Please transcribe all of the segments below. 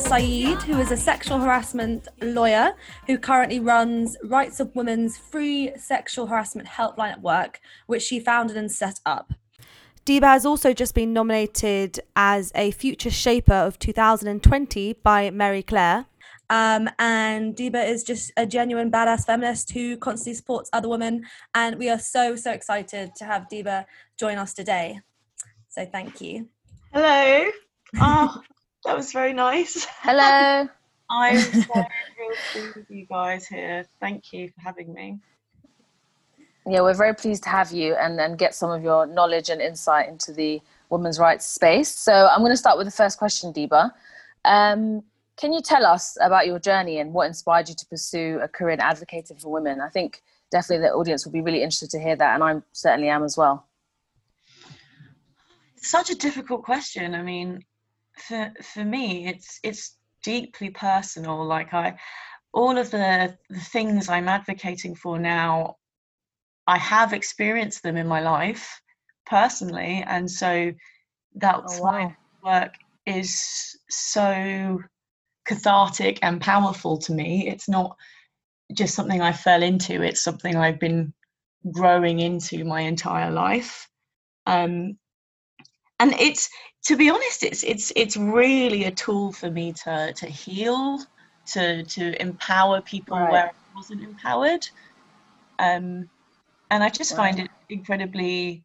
Deeba Syed, who is a sexual harassment lawyer who currently runs Rights of Women's free sexual harassment helpline at work, which she founded and set up. Deeba has also just been nominated as a future shaper of 2020 by Marie Claire. Um, and Deeba is just a genuine badass feminist who constantly supports other women. And we are so, so excited to have Dibaa join us today. So thank you. Hello. Oh, that was very nice. Hello. I'm so thrilled to be with you guys here. Thank you for having me. Yeah, we're very pleased to have you and, and get some of your knowledge and insight into the women's rights space. So I'm going to start with the first question, Deeba. Um, can you tell us about your journey and what inspired you to pursue a career in advocating for women? I think definitely the audience will be really interested to hear that, and I certainly am as well. It's such a difficult question. I mean, for for me it's it's deeply personal. Like i all of the the things i'm advocating for now i have experienced them in my life personally. And so that's oh, wow. why work is so cathartic and powerful to me. It's not just something i fell into. It's something i've been growing into my entire life. Um, and it's to be honest it's it's it's really a tool for me to to heal to to empower people right. where I wasn't empowered. Um and i just find it incredibly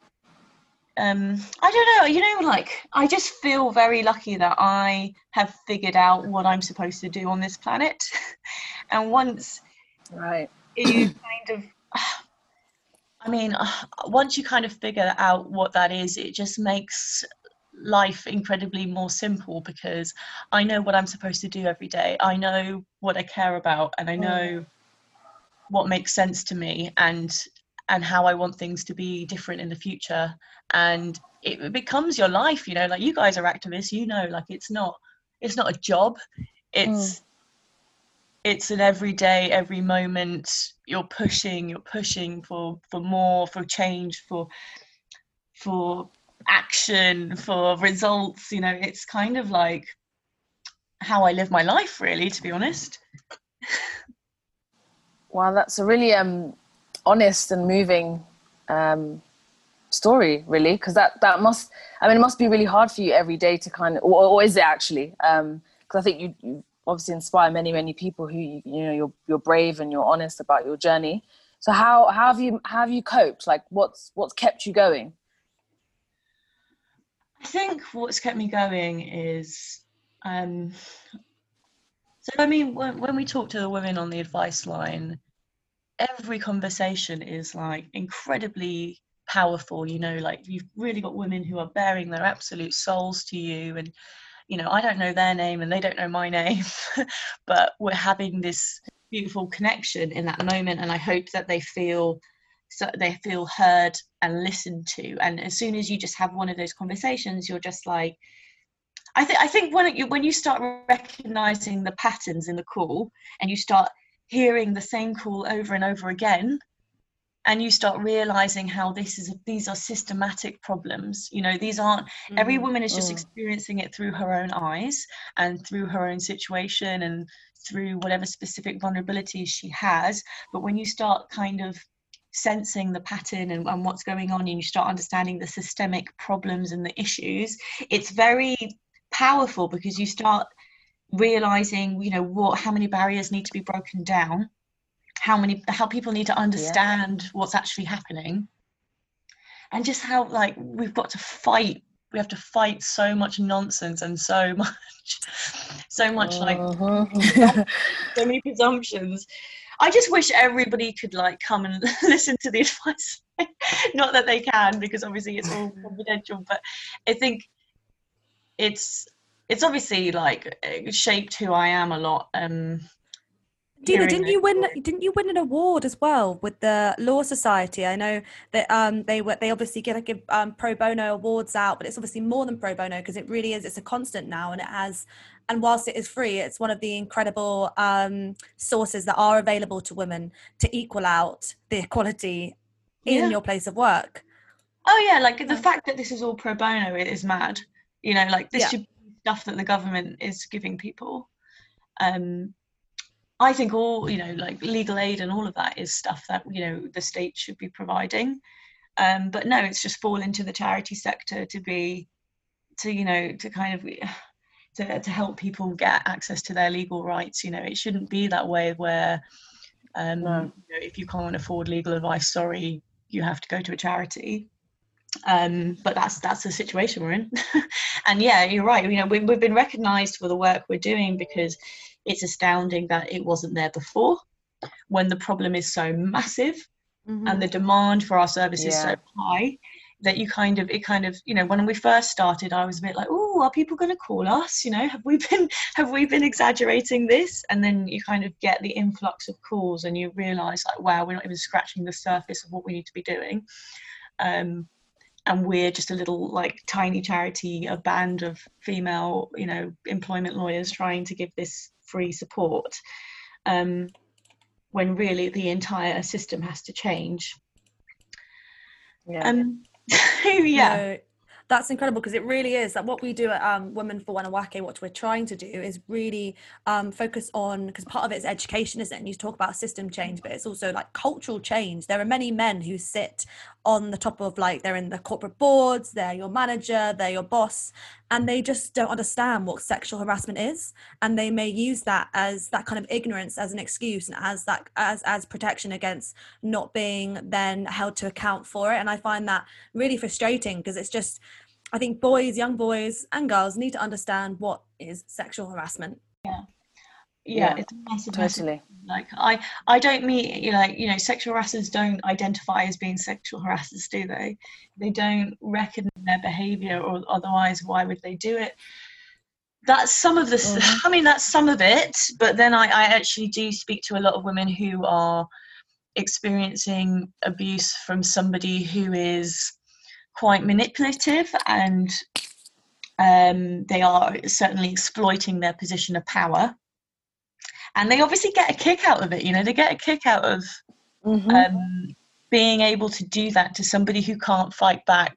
um i don't know you know like i just feel very lucky that i have figured out what i'm supposed to do on this planet. And once right. you kind of I mean, once you kind of figure out what that is, it just makes life incredibly more simple because I know what I'm supposed to do every day. I know what I care about and I know mm. what makes sense to me and and how I want things to be different in the future. And it becomes your life, you know, like you guys are activists, you know, like it's not it's not a job. It's mm it's an everyday every moment you're pushing you're pushing for for more for change for for action for results you know it's kind of like how i live my life really to be honest. Wow that's a really um honest and moving um story really because that that must i mean it must be really hard for you every day to kind of or, or is it actually? Um because i think you, you obviously inspire many many people who you know you're you're brave and you're honest about your journey. So how, how have you how have you coped? Like what's what's kept you going i think what's kept me going is um so i mean when, when we talk to the women on the advice line every conversation is like incredibly powerful you know like you've really got women who are bearing their absolute souls to you and you know, I don't know their name and they don't know my name, but we're having this beautiful connection in that moment. And I hope that they feel so they feel heard and listened to. And as soon as you just have one of those conversations, you're just like, I think I think when you when you start recognizing the patterns in the call and you start hearing the same call over and over again, and you start realizing how this is these are systematic problems you know these aren't mm. every woman is just mm. experiencing it through her own eyes and through her own situation and through whatever specific vulnerabilities she has but when you start kind of sensing the pattern and, and what's going on and you start understanding the systemic problems and the issues it's very powerful because you start realizing you know what how many barriers need to be broken down how many how people need to understand yeah. what's actually happening and just how like we've got to fight we have to fight so much nonsense and so much so much like uh-huh. so many presumptions i just wish everybody could like come and listen to the advice not that they can because obviously it's all confidential but i think it's it's obviously like shaped who i am a lot um Deeba, didn't you win? Didn't you win an award as well with the Law Society? I know that um, they were they obviously give, give um, pro bono awards out, but it's obviously more than pro bono because it really is. It's a constant now, and it has. And whilst it is free, it's one of the incredible um, sources that are available to women to equal out the equality in yeah. your place of work. Oh yeah, like the fact that this is all pro bono is mad. You know, like this yeah. should be stuff that the government is giving people. Um, I think all you know, like legal aid and all of that is stuff that you know the state should be providing. Um, but no, it's just fall into the charity sector to be, to you know, to kind of to to help people get access to their legal rights. You know, it shouldn't be that way where, um, no. you know, if you can't afford legal advice, sorry, you have to go to a charity um, but that's that's the situation we're in and yeah you're right you know we, we've been recognized for the work we're doing because it's astounding that it wasn't there before when the problem is so massive mm-hmm. and the demand for our services yeah. so high that you kind of it kind of you know when we first started i was a bit like oh are people going to call us? You know have we been have we been exaggerating this? And then you kind of get the influx of calls and you realize like wow we're not even scratching the surface of what we need to be doing. Um, and we're just a little like tiny charity a band of female you know employment lawyers trying to give this free support. Um, when really the entire system has to change. Yeah. Um, yeah that's incredible because it really is that what we do at um, Women for Wanawake, what we're trying to do is really um, focus on because part of it is education, isn't it? And you talk about system change, but it's also like cultural change. There are many men who sit on the top of like they're in the corporate boards, they're your manager, they're your boss, and they just don't understand what sexual harassment is, and they may use that as that kind of ignorance as an excuse and as that as as protection against not being then held to account for it. And I find that really frustrating because it's just I think boys, young boys and girls need to understand what is sexual harassment. Yeah. Yeah, yeah it's massive, totally. Like I, I don't mean you know, like you know, sexual harassers don't identify as being sexual harassers, do they? They don't recognize their behaviour, or otherwise, why would they do it? That's some of the. Mm-hmm. I mean, that's some of it. But then I, I actually do speak to a lot of women who are experiencing abuse from somebody who is quite manipulative and um, they are certainly exploiting their position of power. And they obviously get a kick out of it, you know, they get a kick out of mm-hmm. um, being able to do that to somebody who can't fight back,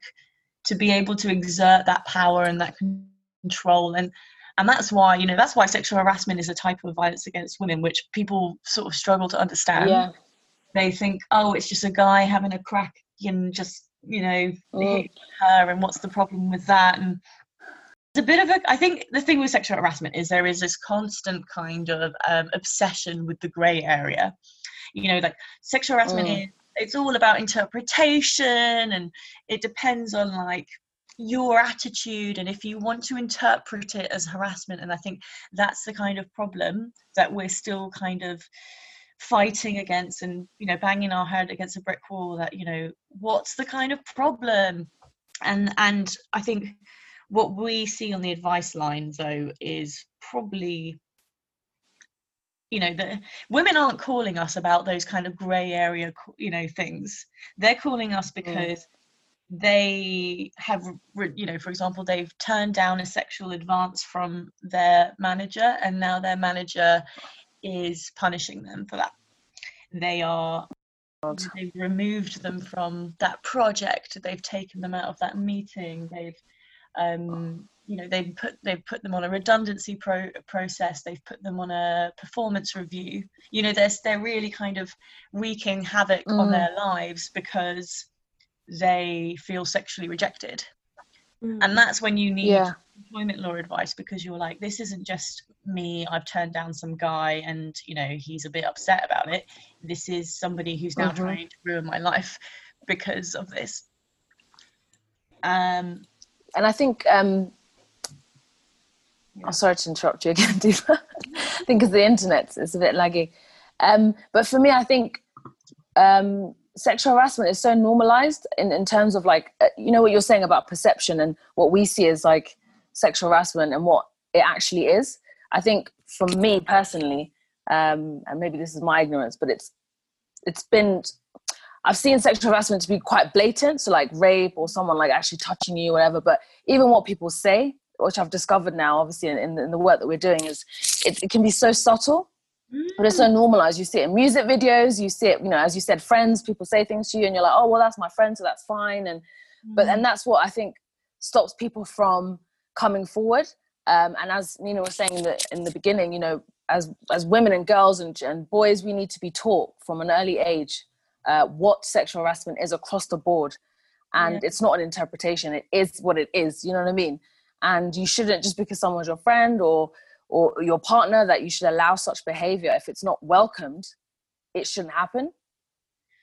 to be able to exert that power and that control. And and that's why, you know, that's why sexual harassment is a type of violence against women, which people sort of struggle to understand. Yeah. They think, oh, it's just a guy having a crack and just you know, mm. her and what's the problem with that? And a bit of a, I think the thing with sexual harassment is there is this constant kind of um, obsession with the grey area. You know, like sexual harassment mm. is, it's all about interpretation and it depends on like your attitude and if you want to interpret it as harassment and i think that's the kind of problem that we're still kind of fighting against and you know banging our head against a brick wall that you know what's the kind of problem and and i think what we see on the advice line though is probably you know the women aren't calling us about those kind of gray area you know things they're calling us mm. because mm. they have you know for example they've turned down a sexual advance from their manager and now their manager is punishing them for that. They are they've removed them from that project. They've taken them out of that meeting. They've um, you know they've put they've put them on a redundancy pro- process. They've put them on a performance review. You know they're they're really kind of wreaking havoc mm. on their lives because they feel sexually rejected. Mm. And that's when you need yeah. employment law advice because you're like, this isn't just me, I've turned down some guy and, you know, he's a bit upset about it. This is somebody who's now mm-hmm. trying to ruin my life because of this. Um, and I think, um, yeah. I'm sorry to interrupt you again, Deeba. I think because the internet is a bit laggy. Um, but for me, I think um, sexual harassment is so normalized in, in terms of like uh, you know what you're saying about perception and what we see as like sexual harassment and what it actually is i think for me personally um, and maybe this is my ignorance but it's it's been i've seen sexual harassment to be quite blatant so like rape or someone like actually touching you whatever but even what people say which i've discovered now obviously in, in the work that we're doing is it, it can be so subtle but it's so mm. normalized. You see it in music videos, you see it, you know, as you said, friends, people say things to you and you're like, oh, well, that's my friend, so that's fine. And, mm. but, and that's what I think stops people from coming forward. Um, and as Nina was saying in the, in the beginning, you know, as as women and girls and, and boys, we need to be taught from an early age uh, what sexual harassment is across the board, and yeah. it's not an interpretation; it is what it is. You know what I mean? And you shouldn't just because someone's your friend or or your partner that you should allow such behavior if it's not welcomed, it shouldn't happen.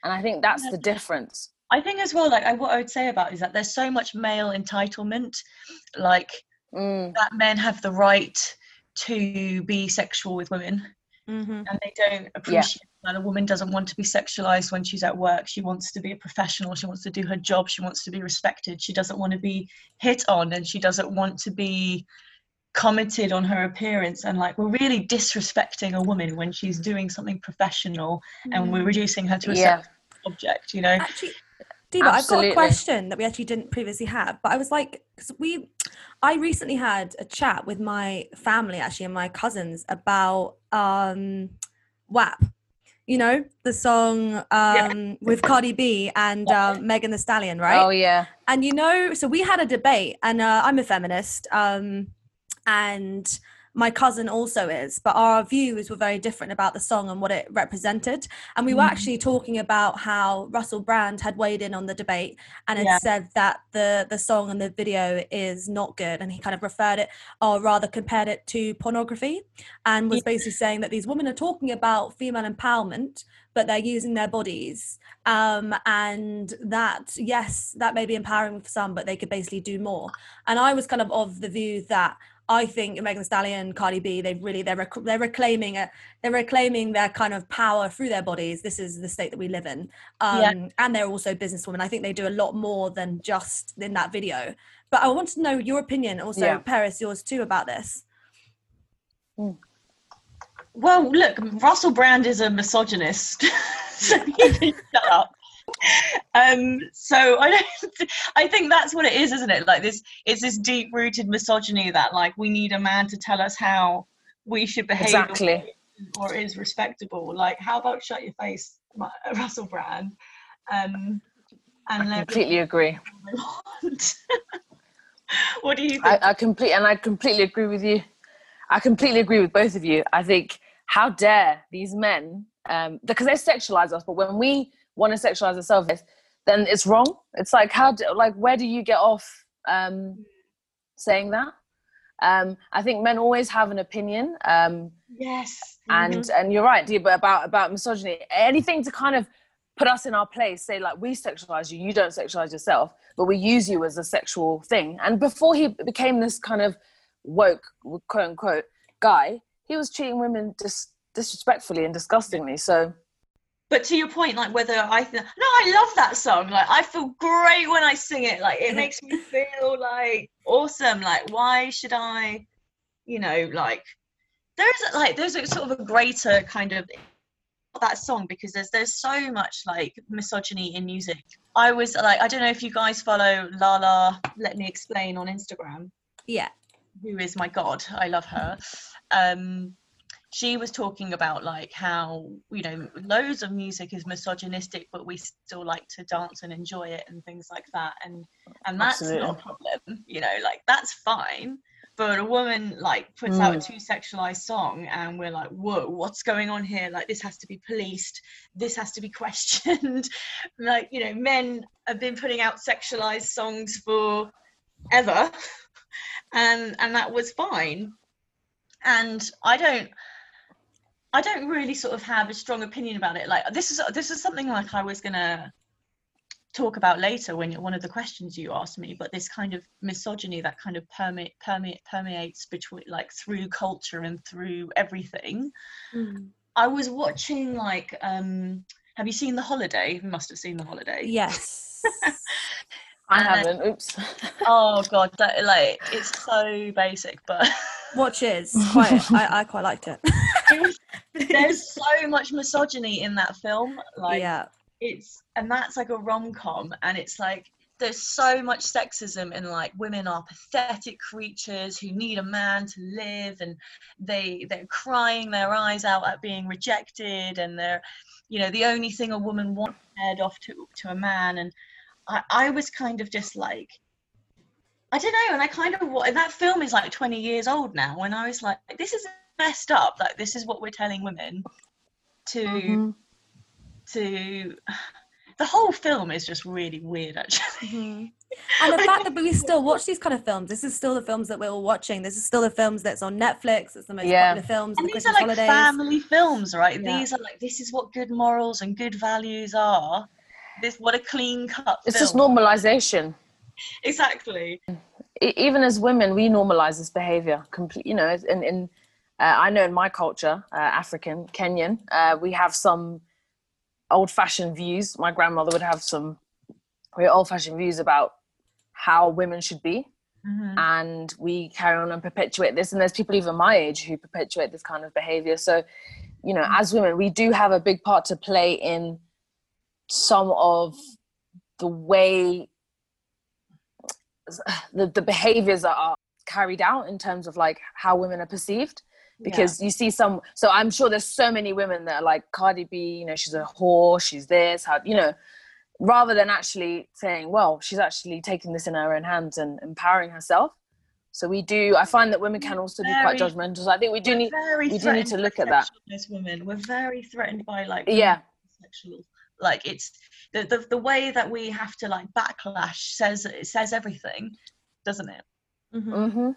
And I think that's yeah. the difference. I think as well, like I, what I would say about is that there's so much male entitlement, like mm. that men have the right to be sexual with women, mm-hmm. and they don't appreciate yeah. That a woman doesn't want to be sexualized when she's at work. She wants to be a professional. She wants to do her job. She wants to be respected. She doesn't want to be hit on, and she doesn't want to be commented on her appearance and like we're really disrespecting a woman when she's doing something professional and we're mm. reducing her to a yeah. object you know actually Deeba, I've got a question that we actually didn't previously have, but I was like, because we, I recently had a chat with my family actually and my cousins about um, WAP. You know the song um, yeah. with Cardi B and um, Megan Thee Stallion, right? Oh yeah. And you know, so we had a debate, and uh, I'm a feminist, um, and my cousin also is, but our views were very different about the song and what it represented. And we were mm. actually talking about how Russell Brand had weighed in on the debate and had yeah. said that the the song and the video is not good, and he kind of referred it, or rather compared it to pornography, and was yeah. basically saying that these women are talking about female empowerment, but they're using their bodies um, and that yes that may be empowering for some but they could basically do more and i was kind of of the view that I think Megan Thee Stallion, Cardi B, they've really they're rec- they're reclaiming it. They're reclaiming their kind of power through their bodies. This is the state that we live in, um, yeah. and they're also businesswomen. I think they do a lot more than just in that video. But I want to know your opinion, also, yeah. Peris, yours too, about this. Hmm. Well, look, Russell Brand is a misogynist, so can shut up um so i don't i think that's what it is isn't it? Like this it's this deep rooted misogyny that like we need a man to tell us how we should behave exactly. or is respectable. Like how about shut your face russell brand? Um and I completely agree. what do you think? I, I complete and i completely agree with you. I completely agree with both of you. I think how dare these men um because they sexualize us but when we want to sexualize yourself then it's wrong. It's like how do, like where do you get off um saying that? Um i think men always have an opinion um yes. and mm-hmm. and you're right but about about misogyny. Anything to kind of put us in our place say like we sexualize you you don't sexualize yourself but we use you as a sexual thing. And before he became this kind of woke quote unquote guy he was treating women dis- disrespectfully and disgustingly. So but to your point like whether i th- no i love that song. Like i feel great when i sing it. Like it makes me feel like awesome. Like why should i you know like there's like there's a sort of a greater kind of that song because there's there's so much like misogyny in music. I was like i don't know if you guys follow lala let me explain on instagram. Yeah. Who is my god. I love her. Um she was talking about like how you know loads of music is misogynistic but we still like to dance and enjoy it and things like that and and that's Absolutely. not a problem you know like that's fine but a woman like puts mm. out a mm. too sexualized song and we're like whoa what's going on here like this has to be policed this has to be questioned like you know men have been putting out sexualized songs for ever and and that was fine and i don't I don't really sort of have a strong opinion about it. Like this is this is something like I was gonna talk about later when one of the questions you asked me. But this kind of misogyny that kind of permeate permeate permeates between like through culture and through everything. Mm. I was watching like um have you seen The Holiday? You must have seen The Holiday. Yes. I haven't. Oops. oh god, that like it's so basic, but watch is quite. I, I quite liked it. There's so much misogyny in that film. Like, yeah, it's and that's like a rom com, and it's like there's so much sexism in like women are pathetic creatures who need a man to live and they they're crying their eyes out at being rejected and they're you know the only thing a woman wants head off to to a man and I, I was kind of just like I don't know, and I kind of that film is like 20 years old now, and I was like, this is messed up. Like this is what we're telling women to mm-hmm. to. The whole film is just really weird, actually. Mm-hmm. And the fact that we still watch these kind of films, this is still the films that we're all watching. This is still the films that's on Netflix. It's the most yeah. popular films. And the these Christmas are like holidays. family films, right? Yeah. These are like this is what good morals and good values are. This what a clean cut. It's film. just normalization. exactly. Even as women, we normalize this behavior. Complete, you know, in in uh, I know in my culture, uh, African, Kenyan, uh, we have some old fashioned views. My grandmother would have some very old fashioned views about how women should be. Mm-hmm. And we carry on and perpetuate this. And there's people even my age who perpetuate this kind of behavior. So, you know, as women, we do have a big part to play in some of the way the, the behaviors that are carried out in terms of like how women are perceived because yeah. you see some so i'm sure there's so many women that are like cardi b you know she's a whore she's this how you know rather than actually saying well she's actually taking this in her own hands and empowering herself so we do i find that women can also very, be quite judgmental so i think we do need we do need to look at that as women we're very threatened by like yeah sexual like it's the, the the way that we have to like backlash says it says everything doesn't it mm-hmm. Mm-hmm.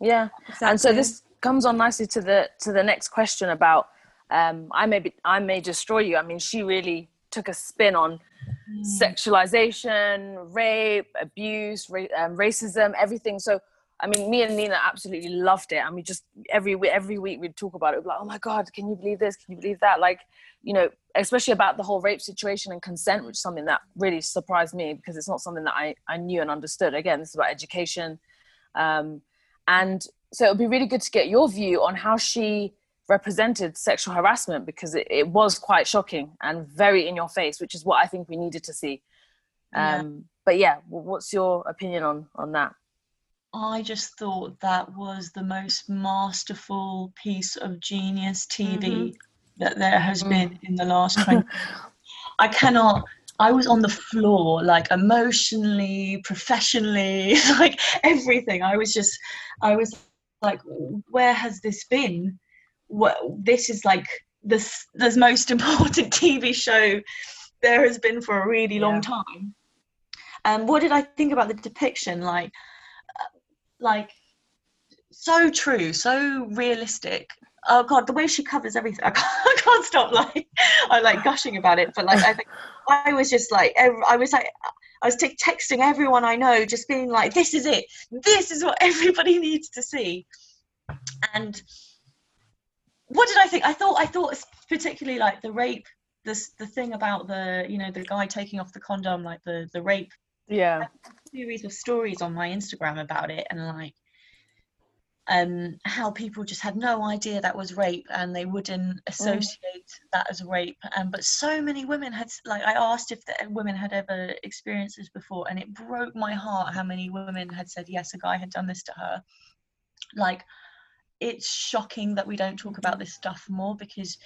yeah exactly. and so this comes on nicely to the to the next question about um, I may be, I may destroy you. I mean, she really took a spin on mm. sexualization, rape, abuse, ra- um, racism, everything. So, I mean, me and Nina absolutely loved it, and we just every every week we'd talk about it. We'd be like, "Oh my God, can you believe this? Can you believe that?" Like, you know, especially about the whole rape situation and consent, which is something that really surprised me because it's not something that I I knew and understood. Again, this is about education, um, and so it would be really good to get your view on how she represented sexual harassment because it, it was quite shocking and very in your face, which is what I think we needed to see. Um, yeah. But yeah, what's your opinion on on that? I just thought that was the most masterful piece of genius TV mm-hmm. that there has mm. been in the last 20 I cannot I was on the floor, like emotionally, professionally, like everything. I was just, I was like where has this been? What this is like this the most important tv show there has been for a really long time. And um, what did i think about the depiction? Like like so true so realistic. Oh god the way she covers everything i can't, I can't stop like i like gushing about it but like i think i was just like i was like I was t- texting everyone I know, just being like, "This is it. This is what everybody needs to see." And what did I think? I thought I thought particularly like the rape, this the thing about the you know the guy taking off the condom, like the the rape. Yeah. series of stories on my Instagram about it, and like um, how people just had no idea that was rape and they wouldn't mm. associate mm. that as rape. Um, but so many women had, like, I asked if the women had ever experienced this before, and it broke my heart how many women had said, yes, a guy had done this to her. Like, it's shocking that we don't talk about this stuff more because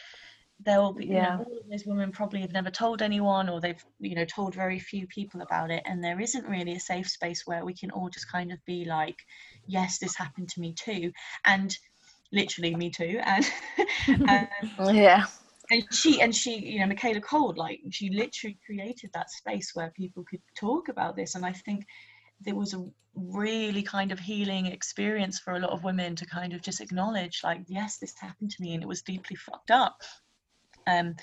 there will be yeah. you know, all of those women probably have never told anyone or they've you know told very few people about it. And there isn't really a safe space where we can all just kind of be like yes this happened to me too. And literally me too. And, and yeah. and she and she you know Michaela Coel like she literally created that space where people could talk about this. And i think there was a really kind of healing experience for a lot of women to kind of just acknowledge like yes this happened to me and it was deeply fucked up um,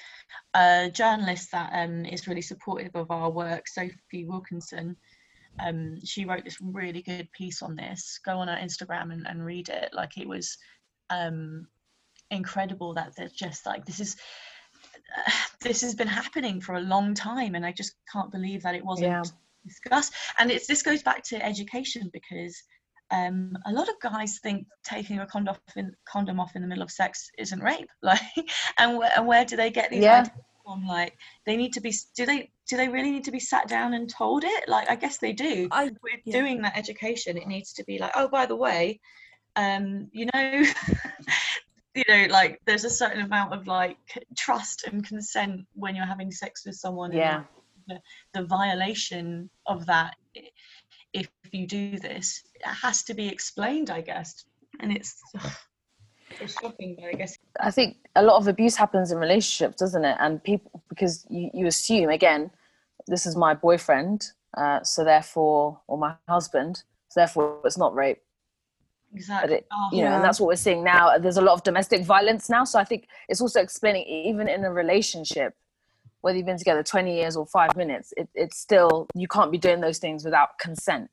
a journalist that um, is really supportive of our work, Sophie Wilkinson. Um, she wrote this really good piece on this. Go on her Instagram and, and read it. Like it was um, incredible that they're just like this is uh, this has been happening for a long time, and I just can't believe that it wasn't yeah. discussed. And it's this goes back to education because um, a lot of guys think taking a condom off in, condom off in the middle of sex isn't rape. Like, and, wh- and where do they get these yeah. ideas from? Like, they need to be. Do they? Do they really need to be sat down and told it? Like, I guess they do. I, we're yeah. doing that education. It needs to be like, oh, by the way, um, you know. you know like there's a certain amount of like trust and consent when you're having sex with someone yeah the, the violation of that if you do this it has to be explained i guess. And it's it's shocking but i guess i think a lot of abuse happens in relationships doesn't it? And people because you, you assume again this is my boyfriend uh, so therefore or my husband so therefore it's not rape. Exactly. it, oh, you know and that's what we're seeing now. There's a lot of domestic violence now so i think it's also explaining even in a relationship whether you've been together 20 years or five minutes it, it's still you can't be doing those things without consent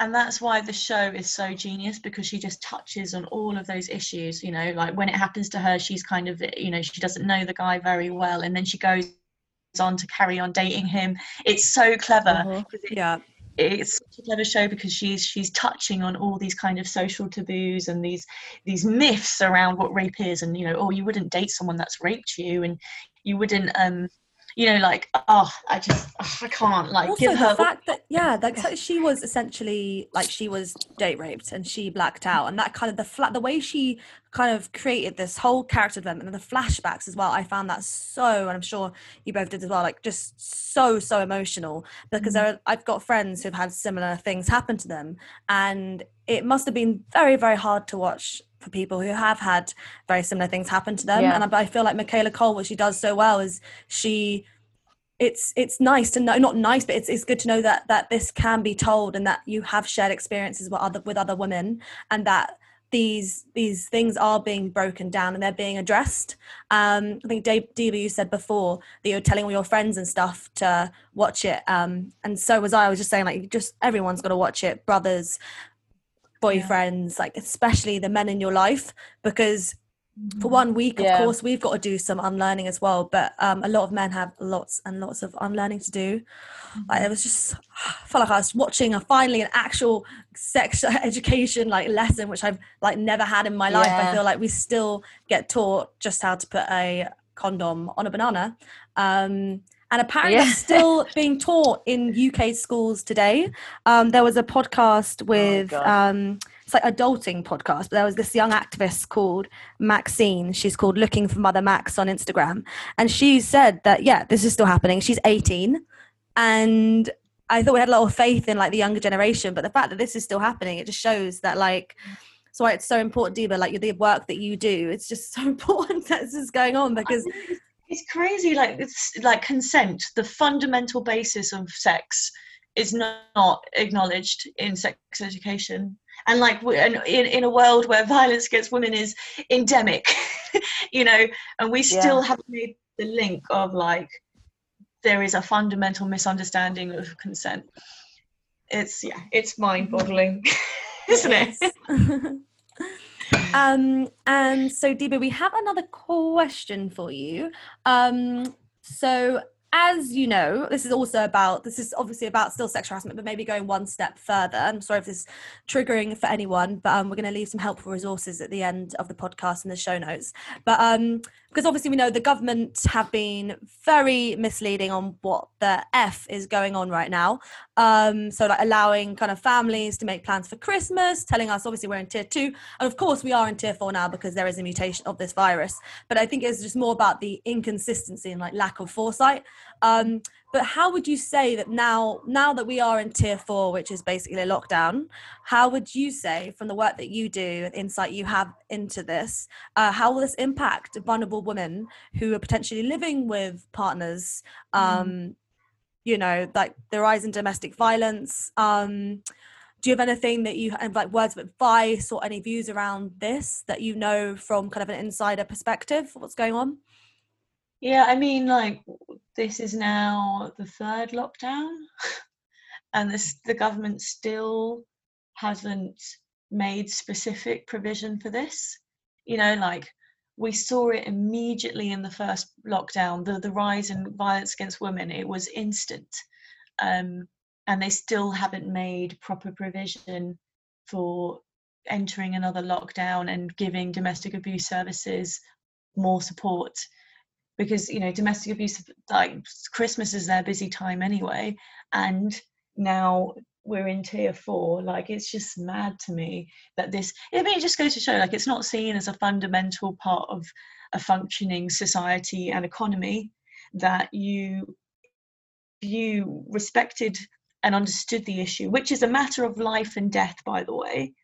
and that's why the show is so genius because she just touches on all of those issues you know like when it happens to her she's kind of you know she doesn't know the guy very well and then she goes on to carry on dating him it's so clever mm-hmm. it, yeah it's such a clever show because she's she's touching on all these kind of social taboos and these these myths around what rape is and you know oh you wouldn't date someone that's raped you and you wouldn't um you know, like, oh, I just, oh, I can't, like, also, give her. the fact that, yeah, that she was essentially like she was date raped and she blacked out, and that kind of the flat, the way she kind of created this whole character development and the flashbacks as well. I found that so, and I'm sure you both did as well, like just so so emotional because mm-hmm. there, are, I've got friends who've had similar things happen to them, and it must have been very very hard to watch for people who have had very similar things happen to them. Yeah. And I, I feel like Michaela Coel, what she does so well is she it's it's nice to know not nice but it's, it's good to know that that this can be told and that you have shared experiences with other with other women and that these these things are being broken down and they're being addressed um i think dave Deeba you said before that you're telling all your friends and stuff to watch it um and so was i i was just saying like just everyone's got to watch it brothers boyfriends yeah. like especially the men in your life because for one week of course we've got to do some unlearning as well but um, a lot of men have lots and lots of unlearning to do mm-hmm. like, it was just I felt like I was watching a finally an actual sex education like lesson which I've like never had in my life yeah. I feel like we still get taught just how to put a condom on a banana um, and apparently yeah. still being taught in UK schools today. Um, there was a podcast oh, with oh, um, it's like adulting podcast, but there was this young activist called Maxine. She's called Looking for Mother Max on Instagram, and she said that yeah, this is still happening. She's 18, and I thought we had a lot of faith in like the younger generation, but the fact that this is still happening, it just shows that like. So why it's so important, Deeba, like the work that you do. It's just so important that this is going on because it's crazy like it's like consent the fundamental basis of sex is not acknowledged in sex education. And like and in, in a world where violence against women is endemic you know and we still yeah. haven't made the link of like there is a fundamental misunderstanding of consent. It's yeah it's mind boggling isn't it um, and so, Deeba, we have another question for you. Um, so, as you know, this is also about this is obviously about still sexual harassment, but maybe going one step further. I'm sorry if this is triggering for anyone, but um, we're going to leave some helpful resources at the end of the podcast in the show notes. But um, because obviously we know the government have been very misleading on what the f is going on right now. Um so like allowing kind of families to make plans for christmas telling us obviously we're in tier two. And of course we are in tier four now because there is a mutation of this virus. But i think it's just more about the inconsistency and like lack of foresight. Um but how would you say that now now that we are in tier four which is basically a lockdown how would you say from the work that you do and insight you have into this uh, how will this impact vulnerable women who are potentially living with partners mm. um mm. you know like the rise in domestic violence um do you have anything that you have like words of advice or any views around this that you know from kind of an insider perspective what's going on yeah, I mean, like this is now the third lockdown, and this the government still hasn't made specific provision for this. You know, like we saw it immediately in the first lockdown, the the rise in violence against women. It was instant, um, and they still haven't made proper provision for entering another lockdown and giving domestic abuse services more support because you know domestic abuse like christmas is their busy time anyway and now we're in tier four like it's just mad to me that this i mean it just goes to show like it's not seen as a fundamental part of a functioning society and economy that you you respected and understood the issue, which is a matter of life and death, by the way,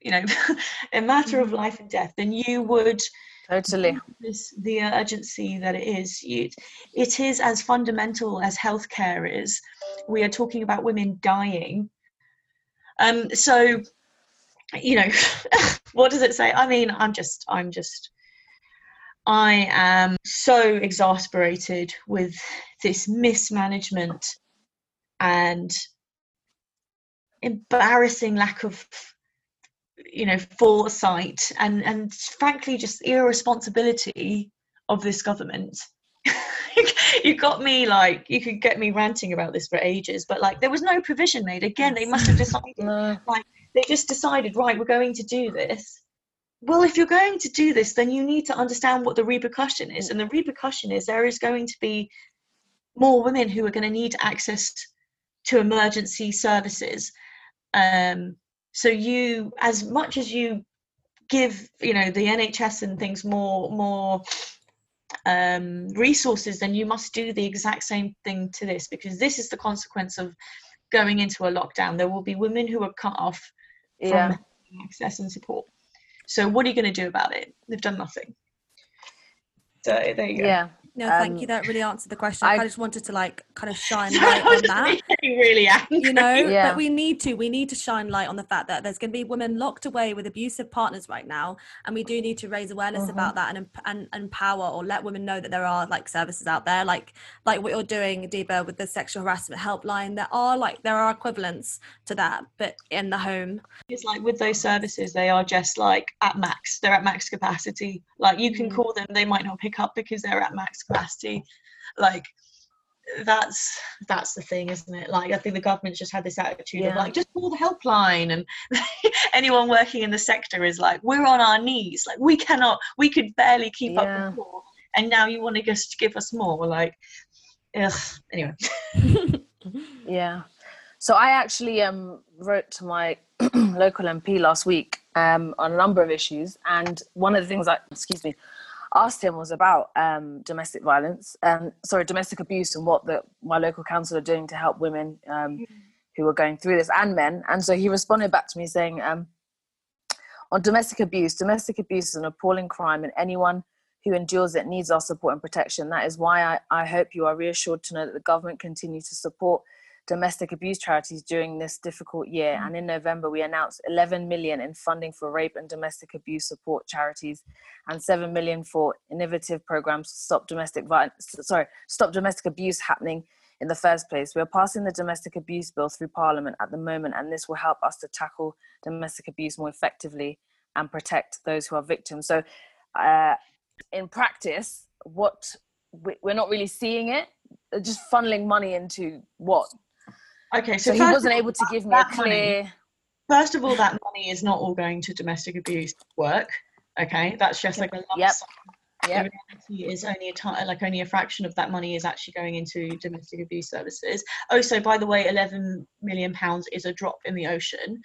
you know, a matter of mm-hmm. life and death, then you would totally this, the urgency that it is. You, it is as fundamental as healthcare is. We are talking about women dying. Um, so, you know, what does it say? I mean, I'm just, I'm just I am so exasperated with this mismanagement and embarrassing lack of you know foresight and and frankly just irresponsibility of this government you got me like you could get me ranting about this for ages but like there was no provision made again they must have decided like they just decided right we're going to do this well, if you're going to do this, then you need to understand what the repercussion is. And the repercussion is there is going to be more women who are going to need access to emergency services. Um, so you, as much as you give, you know, the NHS and things more, more um, resources, then you must do the exact same thing to this because this is the consequence of going into a lockdown. There will be women who are cut off from yeah. access and support. So what are you going to do about it? They've done nothing. So there you go. Yeah. No, thank um, you. That really answered the question. I, I, just wanted to like kind of shine light on that. Really angry. You know, yeah. but we need to. We need to shine light on the fact that there's going to be women locked away with abusive partners right now, and we do need to raise awareness uh-huh. about that and, and and empower or let women know that there are like services out there, like like what you're doing, Deeba, with the sexual harassment helpline. There are like there are equivalents to that, but in the home. It's like with those services, they are just like at max. They're at max capacity. Like you can mm. call them, they might not pick up because they're at max capacity like that's that's the thing isn't it? Like i think the government's just had this attitude yeah. of like just call the helpline and anyone working in the sector is like we're on our knees. Like we cannot we could barely keep yeah. up before and now you want to just give us more. Like ugh. anyway. Yeah. So i actually um wrote to my local mp last week um on a number of issues. And one of the things i excuse me asked him was about um, domestic violence and sorry domestic abuse and what the my local council are doing to help women um, mm. who are going through this and men and so he responded back to me saying um, on domestic abuse domestic abuse is an appalling crime and anyone who endures it needs our support and protection that is why I, I hope you are reassured to know that the government continues to support domestic abuse charities during this difficult year. Mm. And in November, we announced 11 million in funding for rape and domestic abuse support charities, and 7 million for innovative programs to stop domestic violence. Sorry, stop domestic abuse happening in the first place. We are passing the domestic abuse bill through Parliament at the moment, and this will help us to tackle domestic abuse more effectively and protect those who are victims. So, uh, in practice, what we're not really seeing it just funneling money into what Okay, so, so he wasn't able to give me a clear. Money, first of all, that money is not all going to domestic abuse work. Okay, that's just like a lump yep. sum. Yep. is only a t- like only a fraction of that money is actually going into domestic abuse services. Oh, so by the way, 11 million pounds is a drop in the ocean,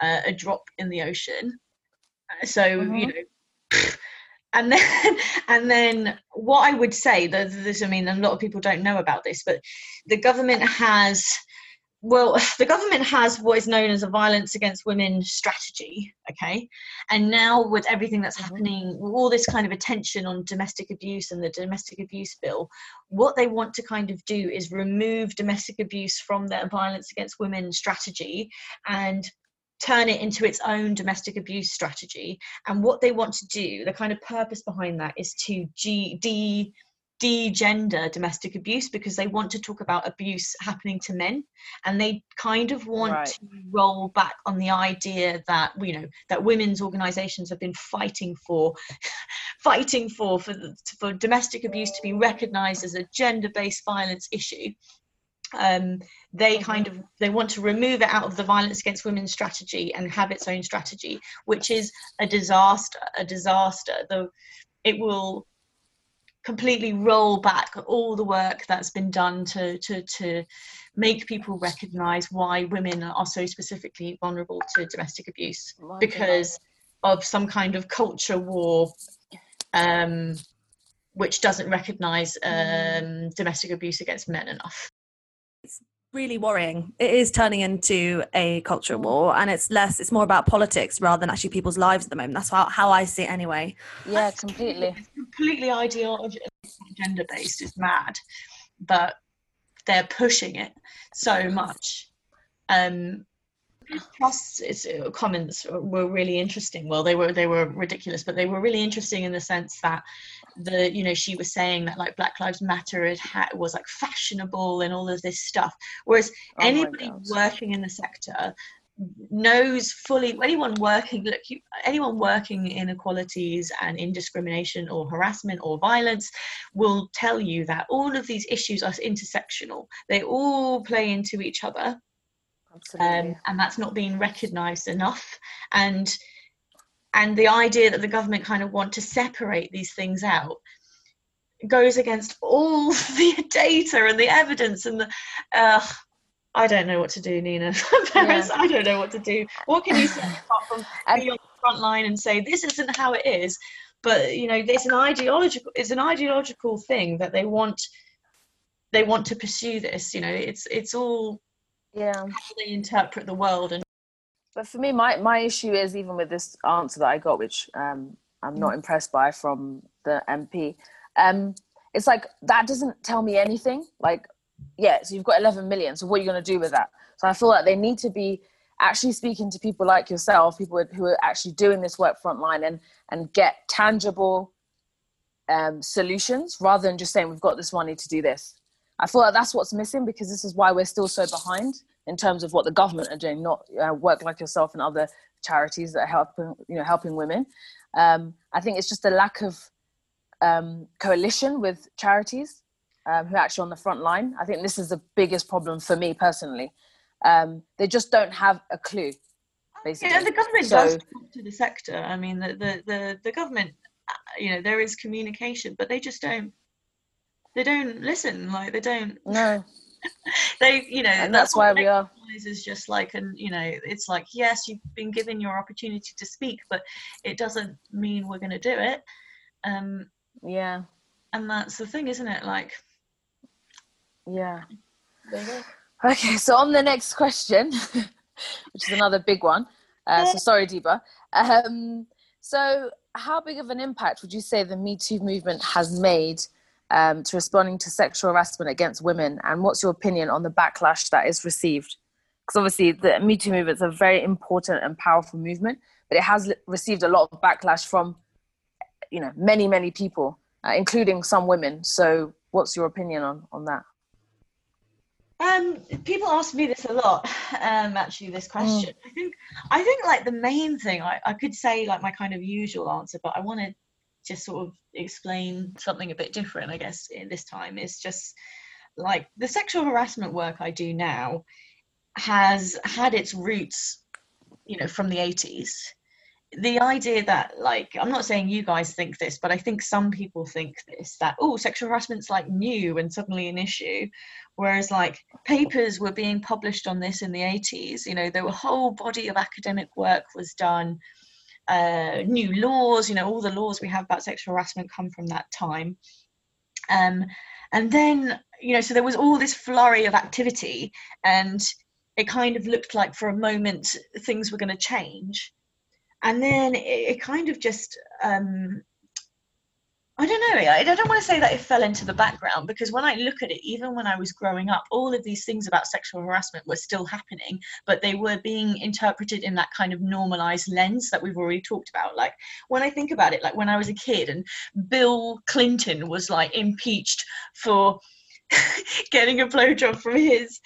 uh, a drop in the ocean. So mm-hmm. you know, and then and then what I would say that this, I mean, a lot of people don't know about this, but the government has well, the government has what is known as a violence against women strategy, okay? And now, with everything that's mm-hmm. happening, all this kind of attention on domestic abuse and the domestic abuse bill, what they want to kind of do is remove domestic abuse from their violence against women strategy and turn it into its own domestic abuse strategy. And what they want to do, the kind of purpose behind that is to G- de de-gender domestic abuse because they want to talk about abuse happening to men and they kind of want right. to roll back on the idea that you know that women's organizations have been fighting for fighting for for, for domestic abuse to be recognized as a gender-based violence issue um, they mm-hmm. kind of they want to remove it out of the violence against women strategy and have its own strategy which is a disaster a disaster though it will completely roll back all the work that's been done to to to make people recognize why women are so specifically vulnerable to domestic abuse because of some kind of culture war um, which doesn't recognize um, domestic abuse against men enough really worrying. It is turning into a cultural war, and it's less. It's more about politics rather than actually people's lives at the moment. That's how how I see it anyway. Yeah, completely. It's completely ideology gender based. It's mad, but they're pushing it so much. Um, Truss's uh, comments were really interesting. Well, they were they were ridiculous, but they were really interesting in the sense that the you know she was saying that like Black Lives Matter had, had was like fashionable and all of this stuff, whereas oh anybody working in the sector knows fully anyone working look you, anyone working in inequalities and indiscrimination or harassment or violence will tell you that all of these issues are intersectional. They all play into each other. Um, and that's not being recognized enough. And and the idea that the government kind of want to separate these things out goes against all the data and the evidence and the uh, I don't know what to do, Nina. Parents, yeah. I don't know what to do. What can you say apart from be on the front line and say this isn't how it is? But you know, it's an ideological it's an ideological thing that they want they want to pursue this. You know, it's it's all yeah how they interpret the world and but for me my my issue is even with this answer that i got which um i'm not mm. impressed by from the mp um it's like that doesn't tell me anything. Like yeah so you've got 11 million so what are you going to do with that? So i feel like they need to be actually speaking to people like yourself people who are actually doing this work frontline and and get tangible um, solutions rather than just saying we've got this money to do this. I feel like that's what's missing because this is why we're still so behind in terms of what the government are doing, not uh, work like yourself and other charities that are helping, you know, helping women. Um, I think it's just a lack of um, coalition with charities um, who are actually on the front line. I think this is the biggest problem for me personally. Um, they just don't have a clue. Basically. Yeah, the government so, does talk to the sector. I mean, the, the, the, the government, uh, you know, there is communication, but they just don't they don't listen like they don't no they you know and that's, that's why we are. is just like and you know it's like yes you've been given your opportunity to speak but it doesn't mean we're going to do it. Um yeah. and that's the thing isn't it? Like yeah. Okay so on the next question which is another big one uh, so sorry Deeba um so how big of an impact would you say the me too movement has made um, to responding to sexual harassment against women? And what's your opinion on the backlash that is received? Because obviously, the Me Too movement is a very important and powerful movement, but it has received a lot of backlash from, you know, many many people, uh, including some women. So, what's your opinion on on that? Um, people ask me this a lot. Um, actually, this question. Mm. I think I think like the main thing I, I could say like my kind of usual answer, but I want to just sort of explain something a bit different, I guess, in this time is just like the sexual harassment work I do now has had its roots, you know, from the 80s. The idea that, like, I'm not saying you guys think this, but I think some people think this that, oh, sexual harassment's like new and suddenly an issue. Whereas, like, papers were being published on this in the 80s, you know, there were a whole body of academic work was done uh, new laws. You know, all the laws we have about sexual harassment come from that time. Um, and then, you know, so there was all this flurry of activity, and it kind of looked like for a moment things were going to change. And then it, it kind of just um, I don't know. I don't want to say that it fell into the background because when I look at it, even when I was growing up, all of these things about sexual harassment were still happening, but they were being interpreted in that kind of normalized lens that we've already talked about. Like when I think about it, like when I was a kid and Bill Clinton was like impeached for getting a blowjob from his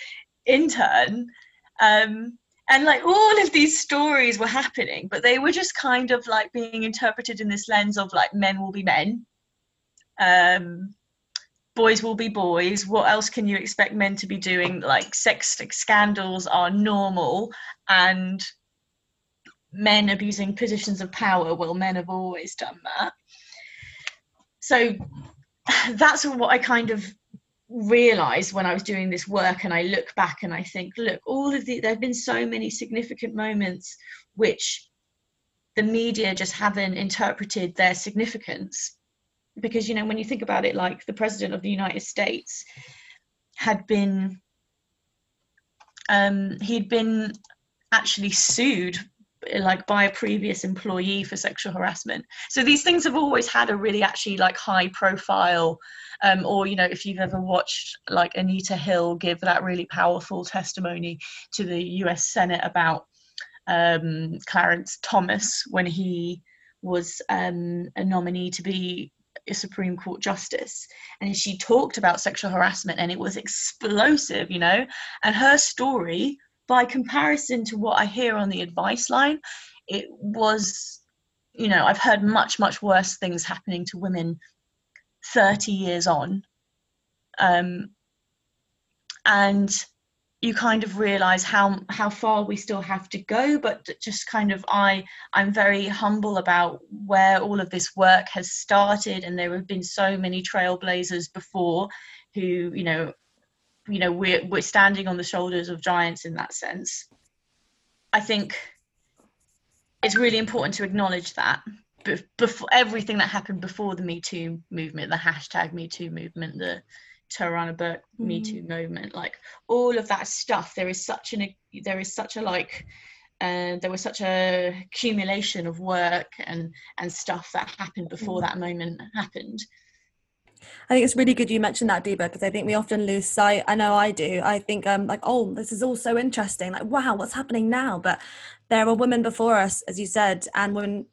intern. Um, and like all of these stories were happening but they were just kind of like being interpreted in this lens of like men will be men um, boys will be boys. What else can you expect men to be doing? Like sex scandals are normal, and men abusing positions of power. Well, men have always done that. So that's what I kind of realized when I was doing this work, and I look back and I think, look, all of the there have been so many significant moments which the media just haven't interpreted their significance because you know when you think about it like the president of the united states had been um, he'd been actually sued like by a previous employee for sexual harassment. So these things have always had a really actually like high profile um, or you know if you've ever watched like anita hill give that really powerful testimony to the us senate about um, clarence thomas when he was um, a nominee to be a Supreme Court justice, and she talked about sexual harassment, and it was explosive, you know. And her story by comparison to what I hear on the advice line, it was, you know, I've heard much, much worse things happening to women 30 years on. Um, and you kind of realize how how far we still have to go but just kind of i i'm very humble about where all of this work has started and there have been so many trailblazers before who you know you know we're we're standing on the shoulders of giants in that sense. I think it's really important to acknowledge that before everything that happened before the me too movement the hashtag me too movement the Tarana Burke mm. Me Too movement, like all of that stuff. There is such an there is such a like uh, there was such a accumulation of work and and stuff that happened before mm. that moment happened I think it's really good you mentioned that, Deeba, because I think we often lose sight. I know I do. I think um like, oh, this is all so interesting. Like, wow, what's happening now? But there were women before us, as you said, and women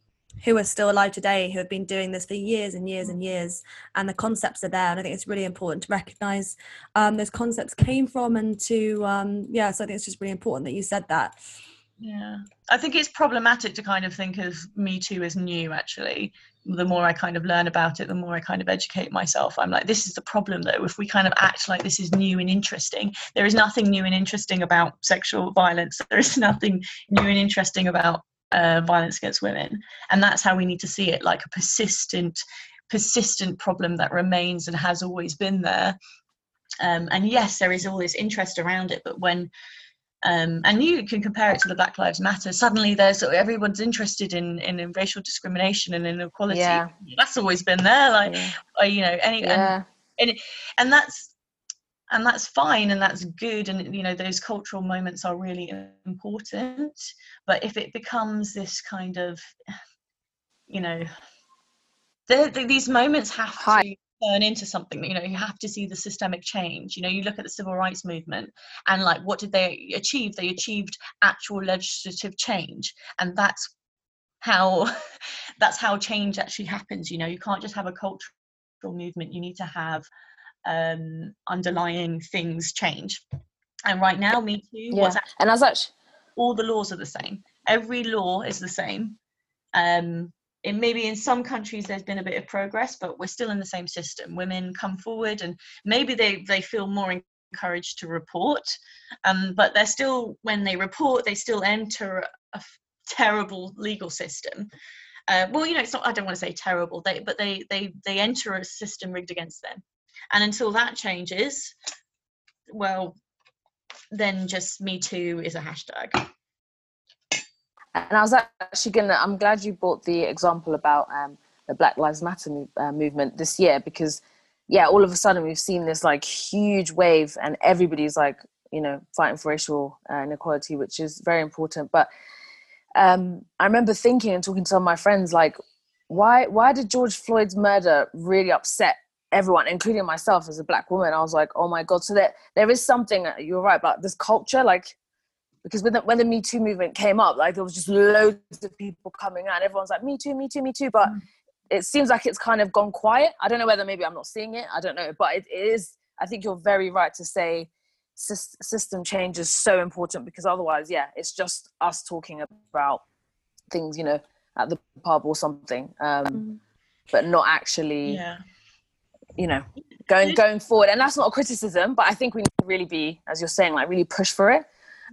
who are still alive today who have been doing this for years and years and years and the concepts are there and i think it's really important to recognize um, those concepts came from and to um, yeah so i think it's just really important that you said that. Yeah. I think it's problematic to kind of think of me too as new actually. The more i kind of learn about it the more i kind of educate myself. I'm like this is the problem though. If we kind of act like this is new and interesting there is nothing new and interesting about sexual violence. There is nothing new and interesting about uh, violence against women and that's how we need to see it like a persistent persistent problem that remains and has always been there um, and yes there is all this interest around it but when um, and you can compare it to the Black Lives Matter. Suddenly, there's everyone's interested in, in, in racial discrimination and inequality. Yeah. That's always been there, like yeah. or, you know, any yeah. and, and and that's and that's fine and that's good and you know those cultural moments are really important. But if it becomes this kind of, you know, these moments have Hi. to turn into something you know you have to see the systemic change you know you look at the civil rights movement and like what did they achieve they achieved actual legislative change and that's how that's how change actually happens you know you can't just have a cultural movement you need to have um underlying things change. And right now me too yeah. and as such all the laws are the same. Every law is the same. Um in maybe in some countries there's been a bit of progress but we're still in the same system. Women come forward and maybe they they feel more encouraged to report um, but they're still when they report they still enter a terrible legal system. Uh, well you know it's not i don't want to say terrible they but they they they enter a system rigged against them and until that changes well then just me too is a hashtag and I was actually gonna. I'm glad you brought the example about um, the Black Lives Matter uh, movement this year because, yeah, all of a sudden we've seen this like huge wave, and everybody's like, you know, fighting for racial uh, inequality, which is very important. But um, I remember thinking and talking to some of my friends, like, why why did George Floyd's murder really upset everyone, including myself as a black woman? I was like, oh my god. So there there is something. You're right about this culture, like because when the, when the Me Too movement came up, like there was just loads of people coming out. Everyone's like, Me Too, Me Too, Me Too. But mm. it seems like it's kind of gone quiet. I don't know whether maybe I'm not seeing it. I don't know. But it is, I think you're very right to say system change is so important because otherwise, yeah, it's just us talking about things, you know, at the pub or something, um, mm. but not actually, yeah. You know, going going forward. And that's not a criticism, but I think we need to really be, as you're saying, like really push for it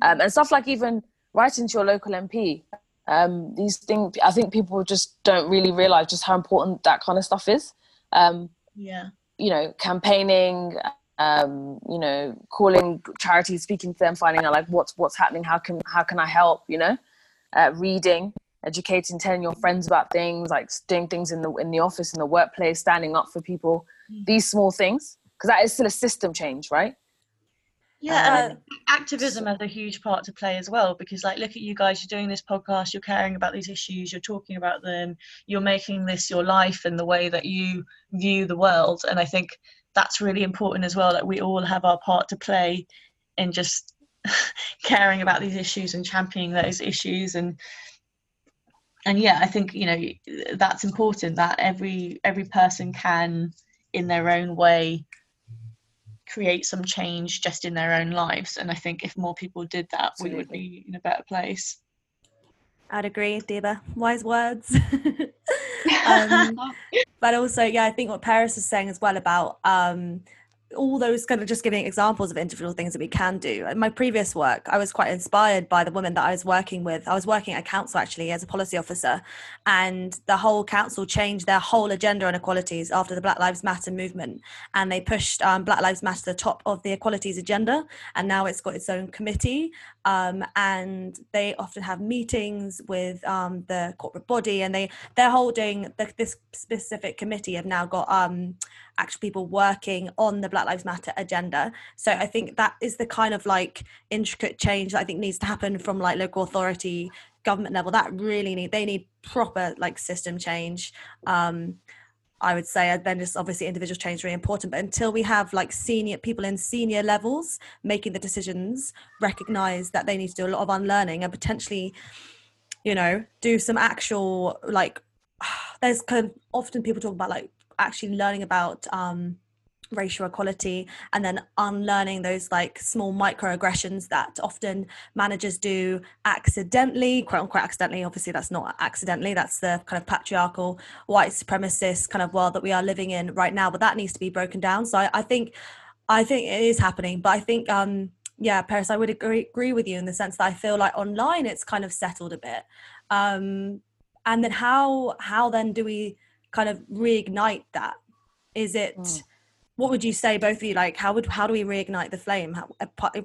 um, and stuff like even writing to your local MP. Um, these things, I think people just don't really realize just how important that kind of stuff is. Um, yeah. You know, campaigning, um, you know, calling charities, speaking to them, finding out like what's what's happening, how can how can I help? You know, uh, reading, educating, telling your friends about things, like doing things in the in the office, in the workplace, standing up for people. These small things, because that is still a system change, right? Yeah, um, activism has a huge part to play as well because, like, look at you guys, you're doing this podcast, you're caring about these issues, you're talking about them, you're making this your life and the way that you view the world. And I think that's really important as well that we all have our part to play in just caring about these issues and championing those issues and and yeah i think you know that's important that every every person can in their own way create some change just in their own lives. And i think if more people did that Absolutely. we would be in a better place. I'd agree Deeba wise words. Um, but also yeah i think what Peris is saying as well about um, all those kind of just giving examples of individual things that we can do. In my previous work, I was quite inspired by the woman that I was working with. I was working at council actually as a policy officer, and the whole council changed their whole agenda on equalities after the Black Lives Matter movement, and they pushed um, Black Lives Matter to the top of the equalities agenda, and now it's got its own committee, um, and they often have meetings with um, the corporate body, and they they're holding the, this specific committee have now got um, actual people working on the Black Lives Matter agenda. So I think that is the kind of like intricate change that I think needs to happen from like local authority, government level. That really need they need proper like system change. Um, I would say then just obviously individual change is really important. But until we have like senior people in senior levels making the decisions, recognize that they need to do a lot of unlearning and potentially, you know, do some actual like there's kind of often people talk about like actually learning about um, racial equality and then unlearning those like small microaggressions that often managers do accidentally quote unquote accidentally obviously that's not accidentally that's the kind of patriarchal white supremacist kind of world that we are living in right now but that needs to be broken down so i, I think i think it is happening but i think um yeah Peris i would agree, agree with you in the sense that i feel like online it's kind of settled a bit um and then how how then do we kind of reignite that? Is it? Mm. What would you say, both of you? Like, how would how do we reignite the flame? How,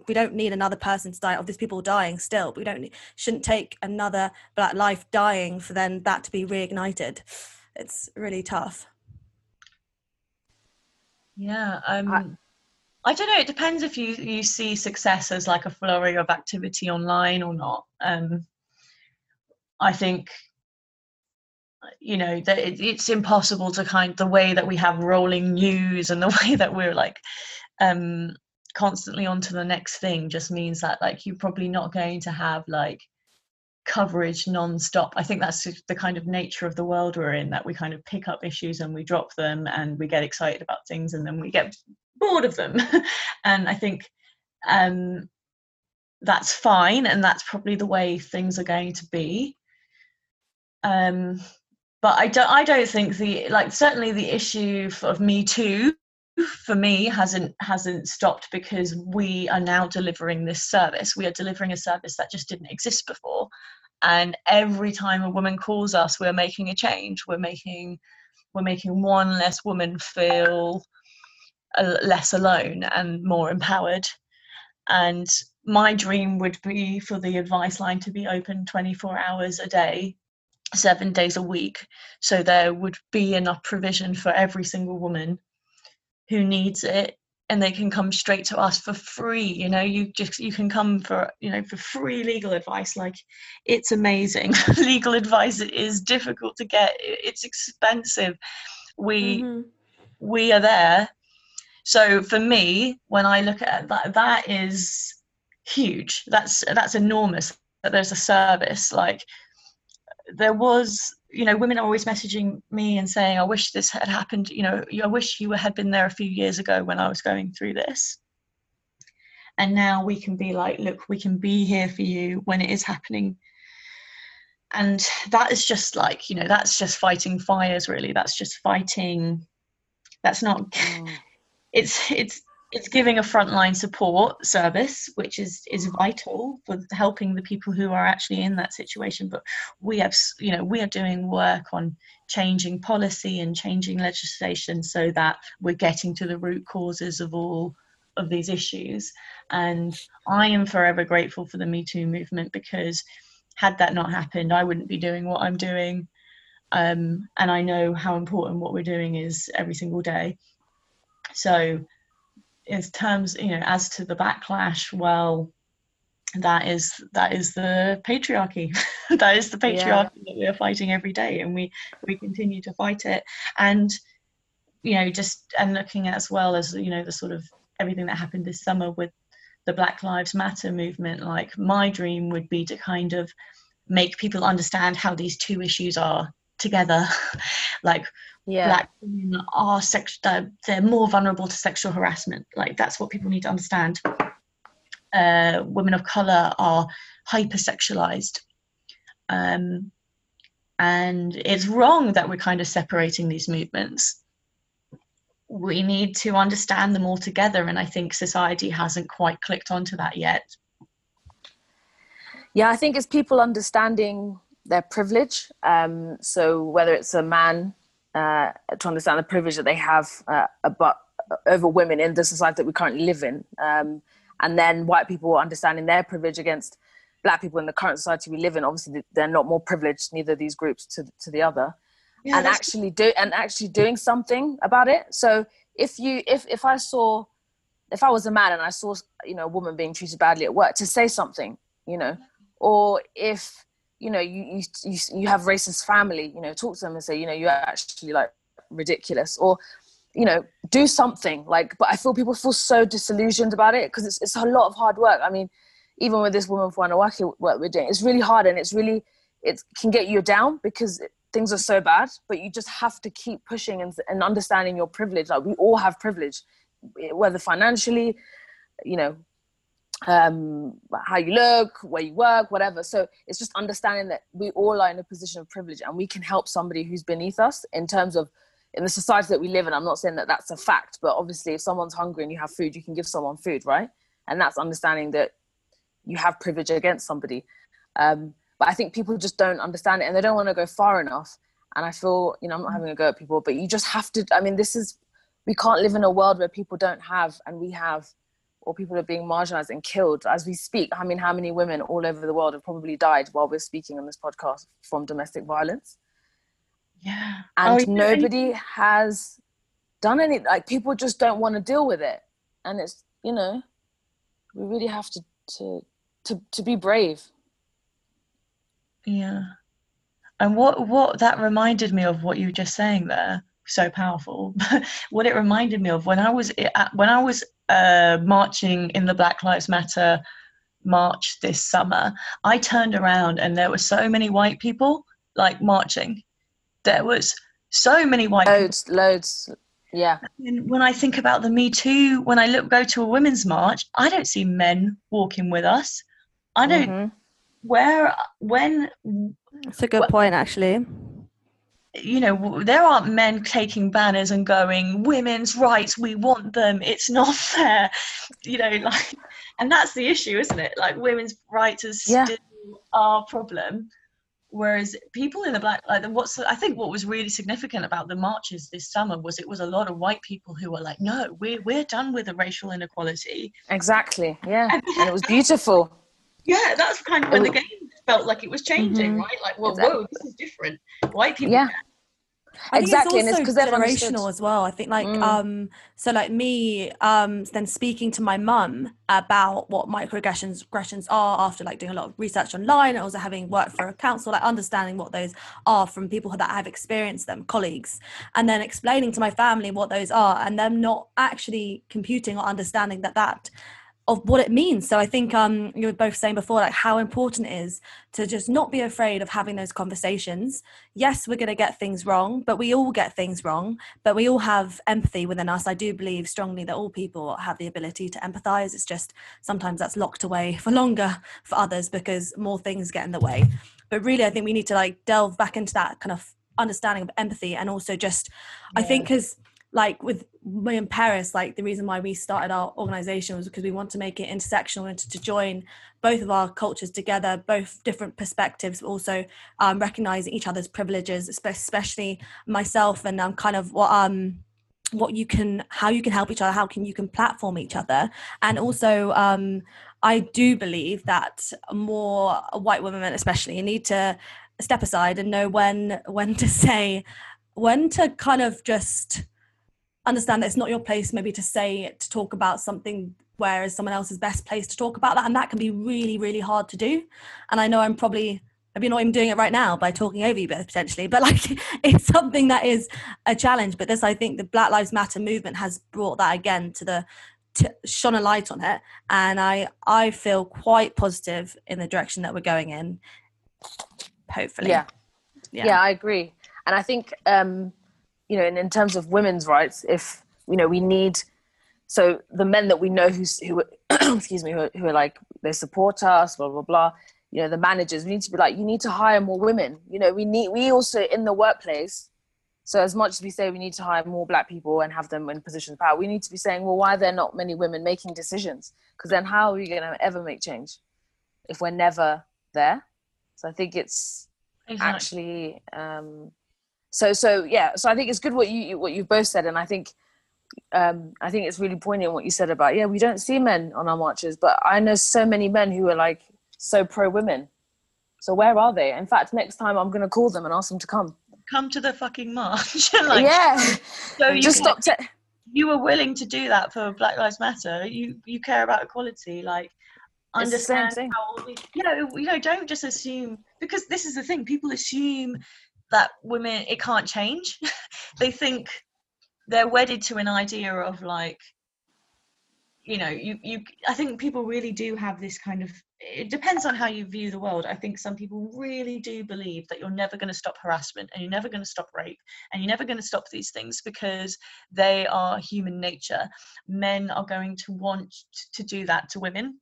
we don't need another person to die. Of these people dying still, we don't shouldn't take another black life dying for then that to be reignited. It's really tough. Yeah, um, I, I don't know. It depends if you you see success as like a flurry of activity online or not. Um, I think you know that it, it's impossible to kind the way that we have rolling news and the way that we're like um constantly on to the next thing just means that like you're probably not going to have like coverage non-stop. I think that's the kind of nature of the world we're in that we kind of pick up issues and we drop them and we get excited about things and then we get bored of them. And i think um that's fine and that's probably the way things are going to be. Um but I don't I don't think the like certainly the issue of Me Too for me hasn't hasn't stopped because we are now delivering this service. We are delivering a service that just didn't exist before. And every time a woman calls us, we're making a change. We're making we're making one less woman feel uh, less alone and more empowered. And my dream would be for the advice line to be open 24 hours a day seven days a week. So there would be enough provision for every single woman who needs it and they can come straight to us for free you know? You just you can come for you know for free legal advice like it's amazing. Legal advice is difficult to get it's expensive. We mm-hmm. we are there. So for me when i look at that that is huge. That's that's enormous that there's a service like there was you know women are always messaging me and saying i wish this had happened you know i wish you had been there a few years ago when i was going through this. And now we can be like look we can be here for you when it is happening. And that is just like you know that's just fighting fires really. That's just fighting. That's not mm. it's it's it's giving a frontline support service, which is is vital for helping the people who are actually in that situation. But we have, you know, we are doing work on changing policy and changing legislation so that we're getting to the root causes of all of these issues. And I am forever grateful for the Me Too movement because had that not happened, I wouldn't be doing what I'm doing. Um, and I know how important what we're doing is every single day. So in terms, you know, as to the backlash, well, that is that is the patriarchy. that is the patriarchy yeah. that we are fighting every day, and we we continue to fight it. And you know, just and looking as well as you know the sort of everything that happened this summer with the Black Lives Matter movement. Like my dream would be to kind of make people understand how these two issues are together. like yeah. black women are sex they're, they're more vulnerable to sexual harassment. Like that's what people need to understand. Uh, women of color are hypersexualized. Um, and it's wrong that we're kind of separating these movements we need to understand them all together and i think society hasn't quite clicked onto that yet yeah i think it's people understanding their privilege um, so whether it's a man uh, to understand the privilege that they have uh, about, over women in the society that we currently live in. Um, and then white people understanding their privilege against black people in the current society we live in. Obviously they're not more privileged neither of these groups to, to the other. Yeah, and actually do and actually doing something about it. So if you if if i saw if i was a man and i saw you know a woman being treated badly at work to say something you know or if you know you you you have racist family you know talk to them and say you know you're actually like ridiculous or you know do something like but i feel people feel so disillusioned about it because it's, it's a lot of hard work i mean even with this woman for Anawaki work we're doing it's really hard and it's really it can get you down because things are so bad, but you just have to keep pushing and, and understanding your privilege. Like we all have privilege, whether financially, you know, um, how you look, where you work, whatever. So it's just understanding that we all are in a position of privilege and we can help somebody who's beneath us in terms of in the society that we live in. I'm not saying that that's a fact, but obviously, if someone's hungry and you have food, you can give someone food, right? And that's understanding that you have privilege against somebody. Um, but I think people just don't understand it and they don't want to go far enough. And I feel, you know, I'm not having a go at people, but you just have to. I mean, this is, we can't live in a world where people don't have and we have, or people are being marginalized and killed as we speak. I mean, how many women all over the world have probably died while we're speaking on this podcast from domestic violence? Yeah. And oh, nobody yeah. has done any, like, people just don't want to deal with it. And it's, you know, we really have to, to, to, to be brave yeah. And what what that reminded me of what you were just saying there, so powerful. what it reminded me of when I was when I was uh, marching in the Black Lives Matter march this summer, I turned around and there were so many white people like marching. There was so many white loads, people. loads. Yeah. And when I think about the Me Too, when I look go to a women's march, I don't see men walking with us. I don't. Mm-hmm where when it's a good point actually you know there aren't men taking banners and going women's rights we want them it's not fair. You know like and that's the issue isn't it? Like women's rights is yeah. still our problem whereas people in the black like what's i think what was really significant about the marches this summer was it was a lot of white people who were like no we're we're done with the racial inequality. Exactly yeah. And, and it was beautiful yeah, that's kind of when the game felt like it was changing, mm-hmm. right? Like, well, exactly. whoa, this is different. White people. Yeah. I exactly, think it's also and it's generational as well. I think, like, mm. um, so like me, um, then speaking to my mum about what microaggressions aggressions are after like doing a lot of research online, and also having worked for a council, like understanding what those are from people that have experienced them, colleagues, and then explaining to my family what those are, and them not actually computing or understanding that that of what it means. So I think um, you were both saying before, like how important it is to just not be afraid of having those conversations. Yes, we're going to get things wrong, but we all get things wrong. But we all have empathy within us. I do believe strongly that all people have the ability to empathize. It's just sometimes that's locked away for longer for others because more things get in the way. But really, I think we need to like delve back into that kind of understanding of empathy and also just, yeah. I think, because like with me and Peris, like the reason why we started our organization was because we want to make it intersectional and to, to join both of our cultures together, both different perspectives, but also um, recognizing each other's privileges, especially myself and um, kind of what um what you can how you can help each other how can you can platform each other. And also um i do believe that more white women especially need to step aside and know when when to say when to kind of just understand that it's not your place maybe to say to talk about something whereas someone else's best place to talk about that and that can be really really hard to do. And i know i'm probably maybe not even doing it right now by talking over you both potentially but like it's something that is a challenge. But this i think the black lives matter movement has brought that again to the to shone a light on it. And i i feel quite positive in the direction that we're going in hopefully. Yeah. Yeah, yeah i agree. And i think um you know in, in terms of women's rights if you know we need so the men that we know who who excuse me who, who are like they support us blah blah blah you know the managers we need to be like you need to hire more women. You know we need we also in the workplace so as much as we say we need to hire more black people and have them in positions of power we need to be saying well why are there not many women making decisions? Because then how are we going to ever make change if we're never there? So i think it's exactly. actually um so so yeah so i think it's good what you what you've both said and i think um, I think it's really poignant what you said about yeah we don't see men on our marches, but I know so many men who are like so pro women. So where are they? In fact, next time I'm going to call them and ask them to come. Come to the fucking march. like, yeah. So you just stop. You were willing to do that for Black Lives Matter. You you care about equality. Like understand how we, you know you know don't just assume because this is the thing people assume that women it can't change. They think they're wedded to an idea of like you know you you i think people really do have this kind of it depends on how you view the world. I think some people really do believe that you're never going to stop harassment and you're never going to stop rape and you're never going to stop these things because they are human nature. Men are going to want to do that to women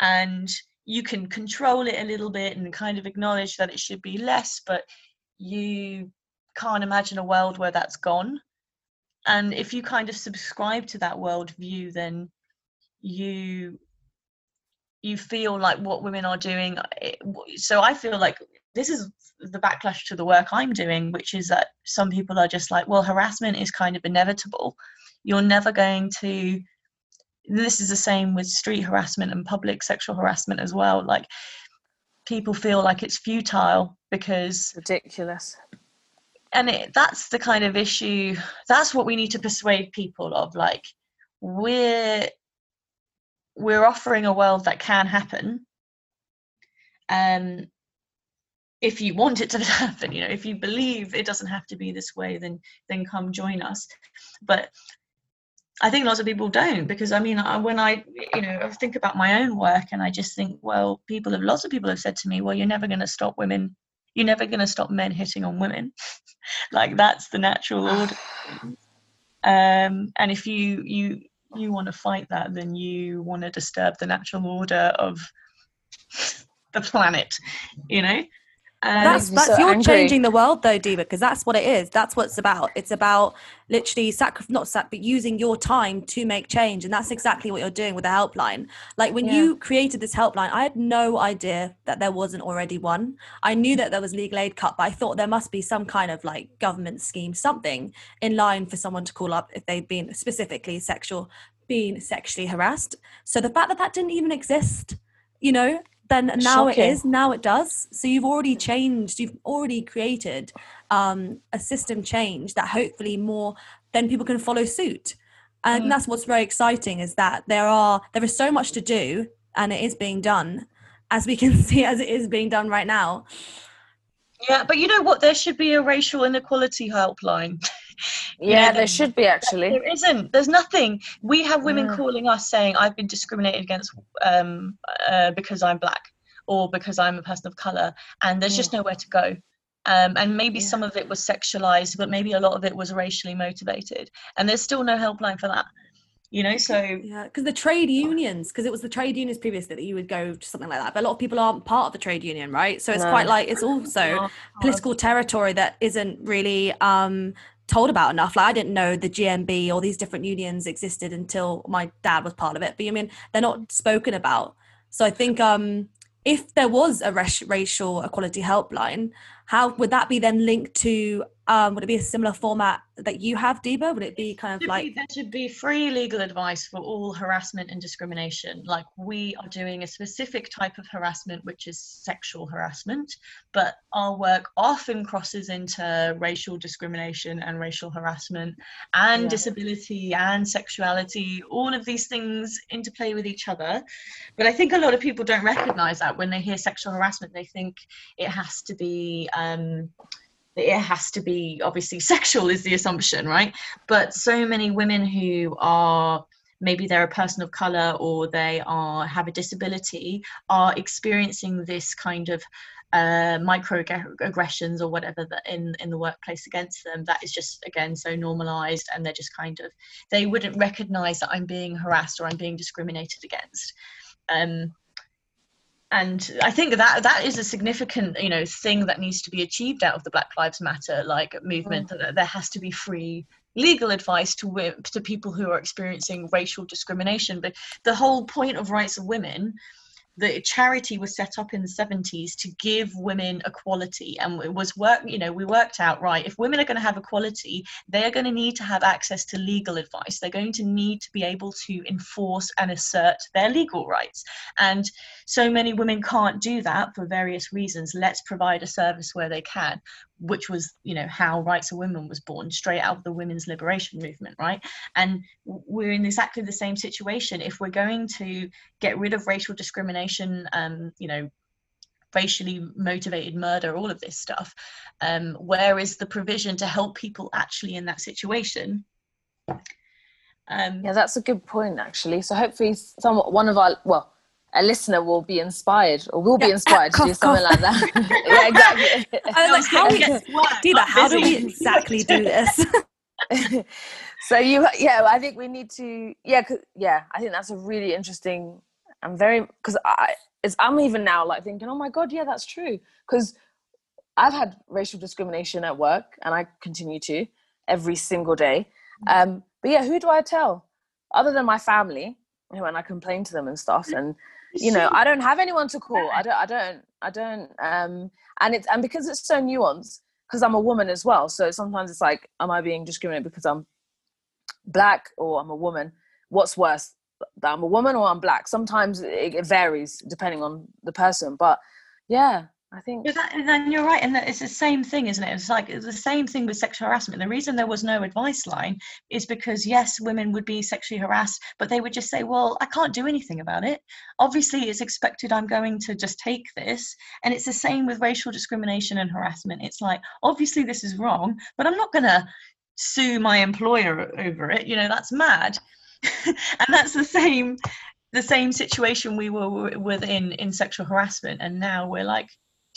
and you can control it a little bit and kind of acknowledge that it should be less but you can't imagine a world where that's gone. And if you kind of subscribe to that worldview then you you feel like what women are doing eh, so i feel like this is the backlash to the work i'm doing which is that some people are just like well harassment is kind of inevitable. You're never going to this is the same with street harassment and public sexual harassment as well. Like people feel like it's futile because ridiculous. And it, that's the kind of issue that's what we need to persuade people of like we're we're offering a world that can happen. Um if you want it to happen you know if you believe it doesn't have to be this way then then come join us. But i think lots of people don't because i mean when i you know I think about my own work and i just think well people have lots of people have said to me well you're never going to stop women you're never going to stop men hitting on women like that's the natural order um and if you you you want to fight that, then you want to disturb the natural order of the planet, you know? Um, that's that's so you're angry. changing the world though, Deeba, because that's what it is. That's what it's about. It's about literally sacri- not sac, but using your time to make change, and that's exactly what you're doing with the helpline. Like when yeah. you created this helpline, I had no idea that there wasn't already one. I knew that there was legal aid cut, but I thought there must be some kind of like government scheme, something in line for someone to call up if they've been specifically sexual, being sexually harassed. So the fact that that didn't even exist, you know, then now Shocking. it is now it does. So you've already changed you've already created um, a system change that hopefully more then people can follow suit. And mm. that's what's very exciting is that there are there is so much to do and it is being done as we can see as it is being done right now. Yeah but you know what? There should be a racial inequality helpline yeah there should be actually there isn't there's nothing we have women mm. calling us saying i've been discriminated against um, uh, because i'm black or because i'm a person of color and there's mm. just nowhere to go um, and maybe yeah. some of it was sexualized but maybe a lot of it was racially motivated and there's still no helpline for that you know so yeah because the trade unions because it was the trade unions previously that you would go to something like that but a lot of people aren't part of the trade union right so it's no. quite like it's also political territory that isn't really um told about enough. Like I didn't know the GMB or these different unions existed until my dad was part of it. But I mean, they're not spoken about. So I think um, if there was a racial equality helpline, how would that be then linked to Um, would it be a similar format that you have, Deeba? Would it be kind of like be, there should be free legal advice for all harassment and discrimination? Like we are doing a specific type of harassment, which is sexual harassment, but our work often crosses into racial discrimination and racial harassment and yeah. disability and sexuality. All of these things interplay with each other. But I think a lot of people don't recognize that when they hear sexual harassment, they think it has to be. Um, it has to be obviously sexual is the assumption right? But so many women who are maybe they're a person of color or they are have a disability are experiencing this kind of uh, microaggressions or whatever that in in the workplace against them that is just again so normalized and they're just kind of they wouldn't recognize that i'm being harassed or i'm being discriminated against. Um, and I think that that is a significant, you know, thing that needs to be achieved out of the Black Lives Matter like movement. Mm. That there has to be free legal advice to to people who are experiencing racial discrimination. But the whole point of rights of women the charity was set up in the 70s to give women equality. And it was work you know we worked out right if women are going to have equality they're going to need to have access to legal advice. They're going to need to be able to enforce and assert their legal rights. And so many women can't do that for various reasons. Let's provide a service where they can which was you know how rights of women was born straight out of the women's liberation movement right? And we're in exactly the same situation. If we're going to get rid of racial discrimination um you know racially motivated murder all of this stuff um where is the provision to help people actually in that situation? Um yeah that's a good point actually. So hopefully some one of our well a listener will be inspired or will yeah, be inspired to do something cough. like that. yeah, exactly. I was like, how, we, do that? How do we exactly do this? so you, yeah, I think we need to, yeah, yeah, I think that's a really interesting. I'm very because I, it's, I'm even now like thinking, oh my god, yeah, that's true. Because I've had racial discrimination at work, and I continue to every single day. Mm-hmm. Um, but yeah, who do I tell? Other than my family, when I complain to them and stuff, and you know i don't have anyone to call. I don't i don't i don't um and it's and because it's so nuanced because i'm a woman as well so sometimes it's like am i being discriminated because i'm black or i'm a woman? What's worse that i'm a woman or i'm black? Sometimes it, it varies depending on the person but yeah I think. and then you're right, and it's the same thing, isn't it? It's like it's the same thing with sexual harassment. The reason there was no advice line is because yes, women would be sexually harassed, but they would just say, "Well, I can't do anything about it. Obviously, it's expected I'm going to just take this." And it's the same with racial discrimination and harassment. It's like, obviously, this is wrong, but I'm not going to sue my employer over it. You know, that's mad. and that's the same the same situation we were within in sexual harassment and now we're like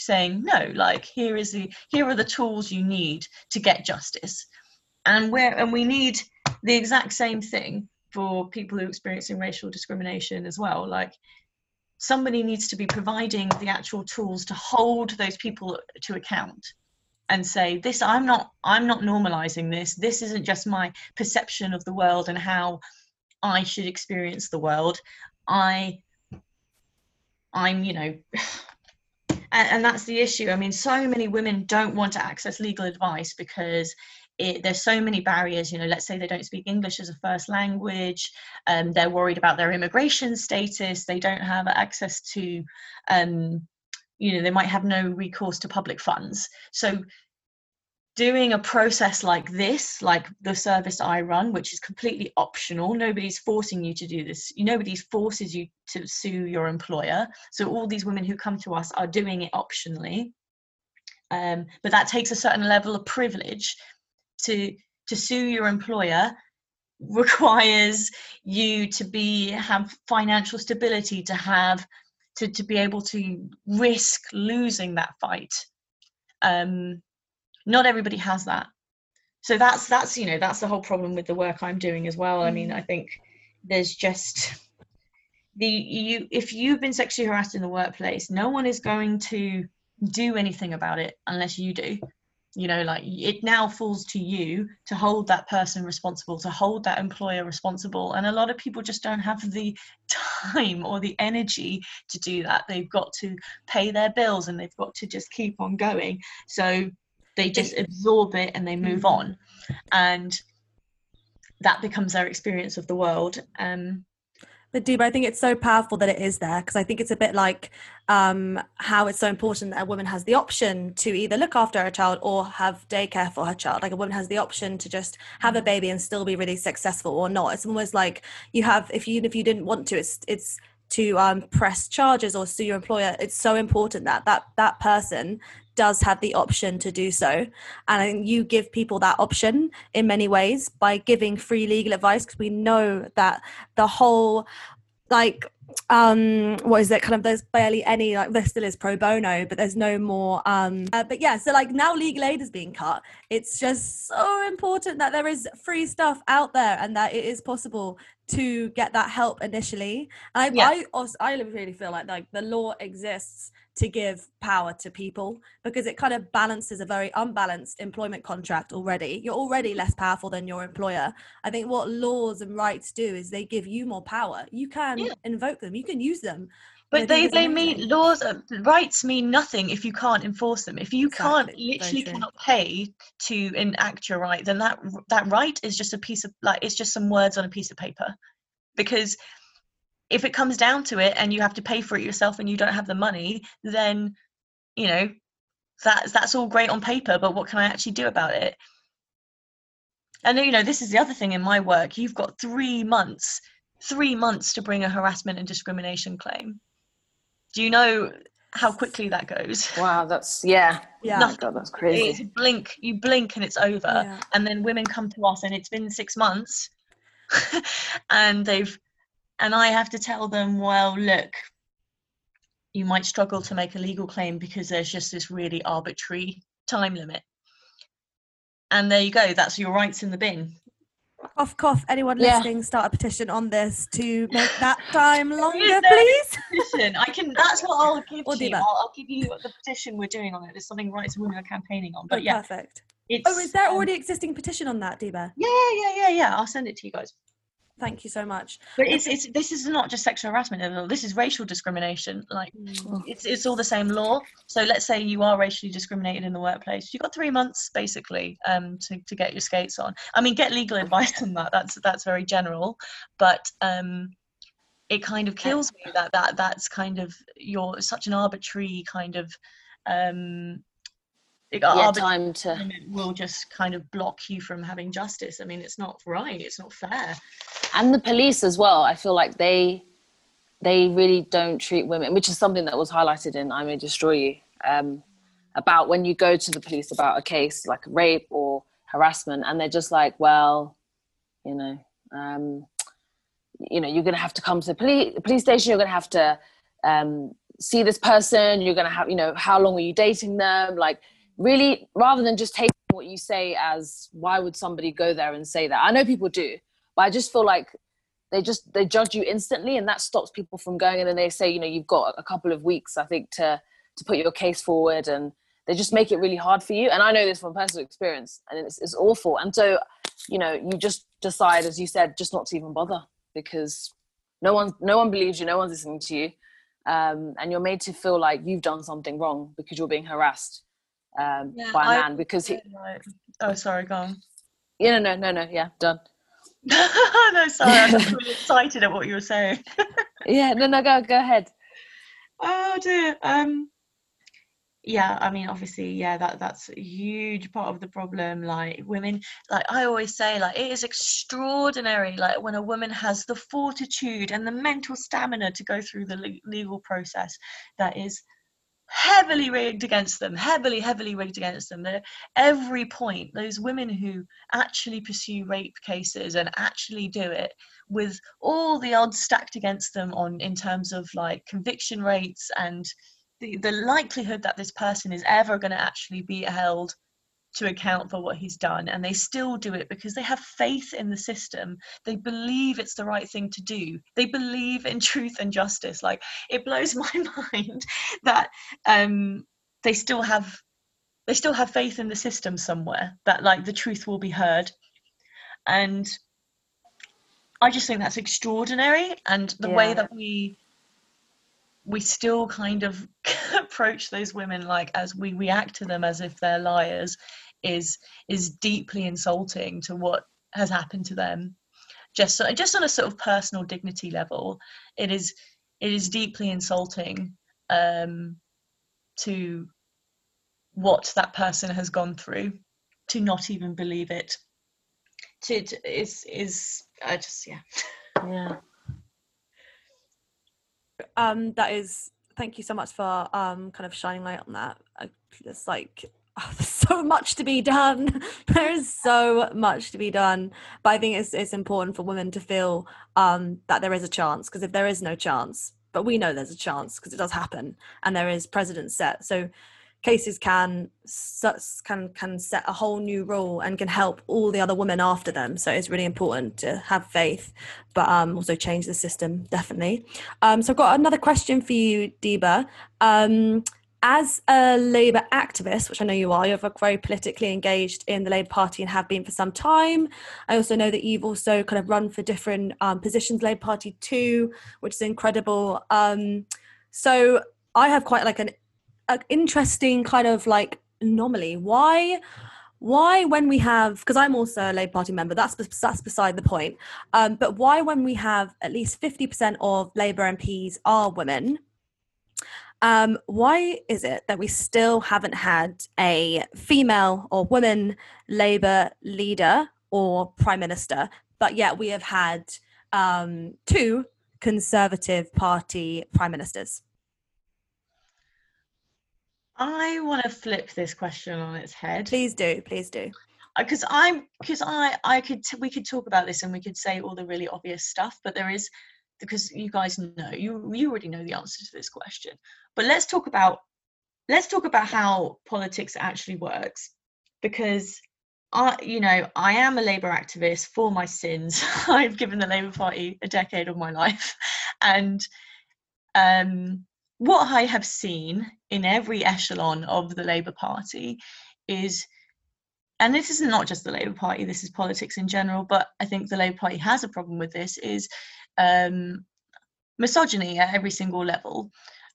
saying no like here is the here are the tools you need to get justice. And where and we need the exact same thing for people who are experiencing racial discrimination as well. Like somebody needs to be providing the actual tools to hold those people to account and say this i'm not i'm not normalizing this. This isn't just my perception of the world and how i should experience the world. I i'm you know and, and that's the issue. I mean so many women don't want to access legal advice because it, there's so many barriers. You know let's say they don't speak english as a first language um, they're worried about their immigration status they don't have access to um, you know they might have no recourse to public funds. So doing a process like this, like the service I run, which is completely optional, nobody's forcing you to do this. Nobody's forces you to sue your employer. So all these women who come to us are doing it optionally. Um, but that takes a certain level of privilege to to sue your employer requires you to be have financial stability to have to, to be able to risk losing that fight um, not everybody has that. So that's that's you know that's the whole problem with the work i'm doing as well. I mean i mm. think there's just the you if you've been sexually harassed in the workplace no one is going to do anything about it unless you do. You know like it now falls to you to hold that person responsible to hold that employer responsible. And a lot of people just don't have the time or the energy to do that. They've got to pay their bills and they've got to just keep on going. So they just absorb it and they move mm-hmm. on and that becomes their experience of the world um but Deeba, I think it's so powerful that it is there because I think it's a bit like um, how it's so important that a woman has the option to either look after her child or have daycare for her child. Like a woman has the option to just have a mm. baby and still be really successful or not. It's almost like you have, if you if you didn't want to, it's it's to um, press charges or sue your employer. It's so important that that that person does have the option to do so. And you give people that option in many ways by giving free legal advice because we know that the whole like um what is it kind of there's barely any like there still is pro bono but there's no more um uh, but yeah so like now legal aid is being cut it's just so important that there is free stuff out there and that it is possible to get that help initially i yeah. i also, i really feel like like the law exists to give power to people because it kind of balances a very unbalanced employment contract already. You're already less powerful than your employer. I think what laws and rights do is they give you more power. You can yeah. invoke them, you can use them. But they, they mean laws, uh, rights mean nothing if you can't enforce them. If you exactly. can't literally cannot pay to enact your right, then that that right is just a piece of like it's just some words on a piece of paper. Because if it comes down to it and you have to pay for it yourself and you don't have the money then you know that's that's all great on paper but what can i actually do about it? And you know this is the other thing in my work. You've got three months three months to bring a harassment and discrimination claim. Do you know how quickly that goes? Wow that's yeah. Yeah. Nothing, God, that's crazy. It's blink you blink and it's over. Yeah. and then women come to us and it's been six months. And they've and I have to tell them, well, look, you might struggle to make a legal claim because there's just this really arbitrary time limit. And there you go, that's your rights in the bin. Cough, cough. Anyone yeah. listening, start a petition on this to make that time longer, please. Petition. I can. That's what I'll give we'll you. I'll, I'll, give you the petition we're doing on it. There's something rights of women are campaigning on. But oh, yeah, perfect. oh, is there already um, existing petition on that, Deeba? Yeah, yeah, yeah, yeah. I'll send it to you guys. Thank you so much. But it's it's this is not just sexual harassment. This is racial discrimination. Like mm. it's it's all the same law. So let's say you are racially discriminated in the workplace. You've got three months basically um, to to get your skates on. I mean, get legal advice on that. That's that's very general, but um, it kind of kills me that that that's kind of you're such an arbitrary kind of um, yeah, time to will just kind of block you from having justice. I mean, it's not right. It's not fair. And the police as well. I feel like they they really don't treat women, which is something that was highlighted in "I May Destroy You" um, about when you go to the police about a case like rape or harassment, and they're just like, well, you know. Um, you know, you're going to have to come to the police, police station. You're going to have to um, see this person. You're going to have, you know, how long were you dating them? Like, really rather than just taking what you say as why would somebody go there and say that? I know people do but i just feel like they just they judge you instantly and that stops people from going and then they say you know you've got a couple of weeks i think to to put your case forward and they just make it really hard for you and i know this from personal experience and it's, it's awful and so you know you just decide as you said just not to even bother because no one no one believes you no one's listening to you um, and you're made to feel like you've done something wrong because you're being harassed um, yeah, by a man because he. Oh, sorry, go on. Yeah, no, no, no, no. Yeah, done. no, sorry, I got really excited at what you were saying. yeah, no, no, go, go ahead. Oh dear. Um, yeah, I mean, obviously, yeah, that that's a huge part of the problem. Like women, like I always say, like it is extraordinary. Like when a woman has the fortitude and the mental stamina to go through the legal process, that is heavily rigged against them, heavily, heavily rigged against them. Every point, those women who actually pursue rape cases and actually do it with all the odds stacked against them on in terms of like conviction rates and the, the likelihood that this person is ever going to actually be held to account for what he's done and they still do it because they have faith in the system. They believe it's the right thing to do. They believe in truth and justice. Like it blows my mind that um they still have they still have faith in the system somewhere that like the truth will be heard. And i just think that's extraordinary and the yeah. way that we we still kind of approach those women like as we react to them as if they're liars is is deeply insulting to what has happened to them. Just just on a sort of personal dignity level it is it is deeply insulting um, to what that person has gone through to not even believe it. To, to is is i just yeah. Yeah. Um that is thank you so much for um kind of shining light on that. It's like there's so much to be done there is so much to be done but i think it's it's important for women to feel um that there is a chance because if there is no chance but we know there's a chance because it does happen and there is precedent set so cases can can can set a whole new rule and can help all the other women after them. So it's really important to have faith, but um, also change the system definitely. Um, so I've got another question for you, Deeba. Um, as a Labour activist, which I know you are, you're very politically engaged in the Labour Party and have been for some time. I also know that you've also kind of run for different um, positions, Labour Party too, which is incredible. Um, so I have quite like an an interesting kind of like anomaly. Why? Why, when we have, because I'm also a Labour Party member, that's that's beside the point. Um, but why, when we have at least 50% of Labour MPs are women, um, why is it that we still haven't had a female or woman Labour leader or prime minister, but yet we have had um, two Conservative Party prime ministers? I want to flip this question on its head. Please do, please do. Because uh, I'm, because I, I could, we could talk about this and we could say all the really obvious stuff, but there is, because you guys know, you, you already know the answer to this question. But let's talk about, let's talk about how politics actually works, because I, you know, I am a Labour activist for my sins. I've given the Labour Party a decade of my life, and um, what I have seen in every echelon of the Labour Party is, and this is not just the Labour Party, this is politics in general, but I think the Labour Party has a problem with this, is um, misogyny at every single level.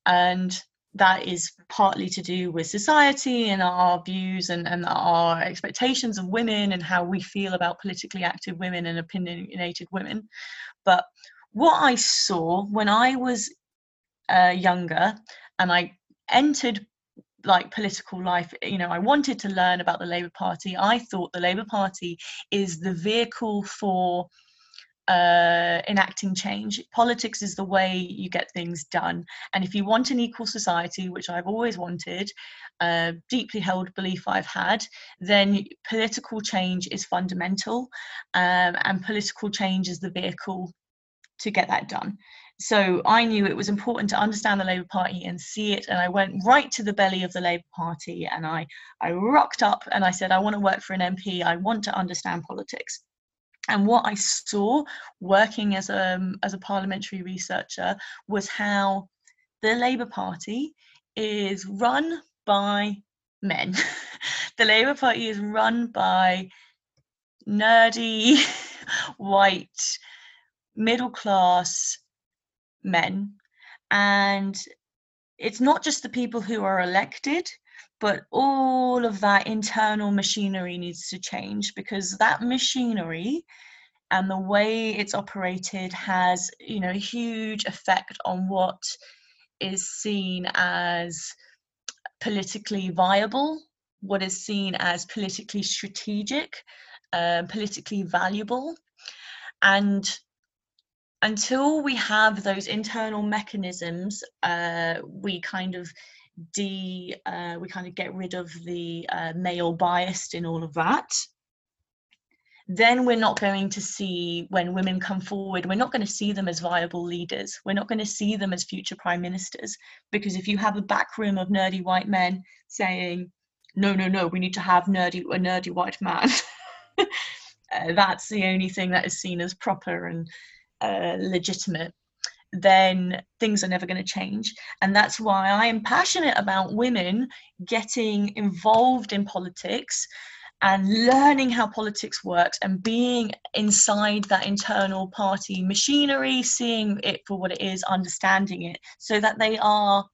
And that is partly to do with society and our views and, and our expectations of women and how we feel about politically active women and opinionated women. But what I saw when I was uh, younger and I entered like political life you know i wanted to learn about the labour party i thought the labour party is the vehicle for uh, enacting change politics is the way you get things done and if you want an equal society which i've always wanted a deeply held belief i've had then political change is fundamental um, and political change is the vehicle to get that done so I knew it was important to understand the Labour Party and see it. And I went right to the belly of the Labour Party and I, I rocked up and I said, I want to work for an MP. I want to understand politics. And what I saw working as a, um, as a parliamentary researcher was how the Labour Party is run by men. the Labour Party is run by nerdy, white, middle class men and it's not just the people who are elected but all of that internal machinery needs to change because that machinery and the way it's operated has you know a huge effect on what is seen as politically viable what is seen as politically strategic uh, politically valuable. And until we have those internal mechanisms, uh, we kind of de uh, we kind of get rid of the uh, male bias in all of that. Then we're not going to see when women come forward, we're not going to see them as viable leaders. We're not going to see them as future prime ministers because if you have a back room of nerdy white men saying, "No, no, no, we need to have nerdy a nerdy white man," uh, that's the only thing that is seen as proper and uh, legitimate, then things are never going to change. And that's why I am passionate about women getting involved in politics and learning how politics works and being inside that internal party machinery, seeing it for what it is, understanding it, so that they are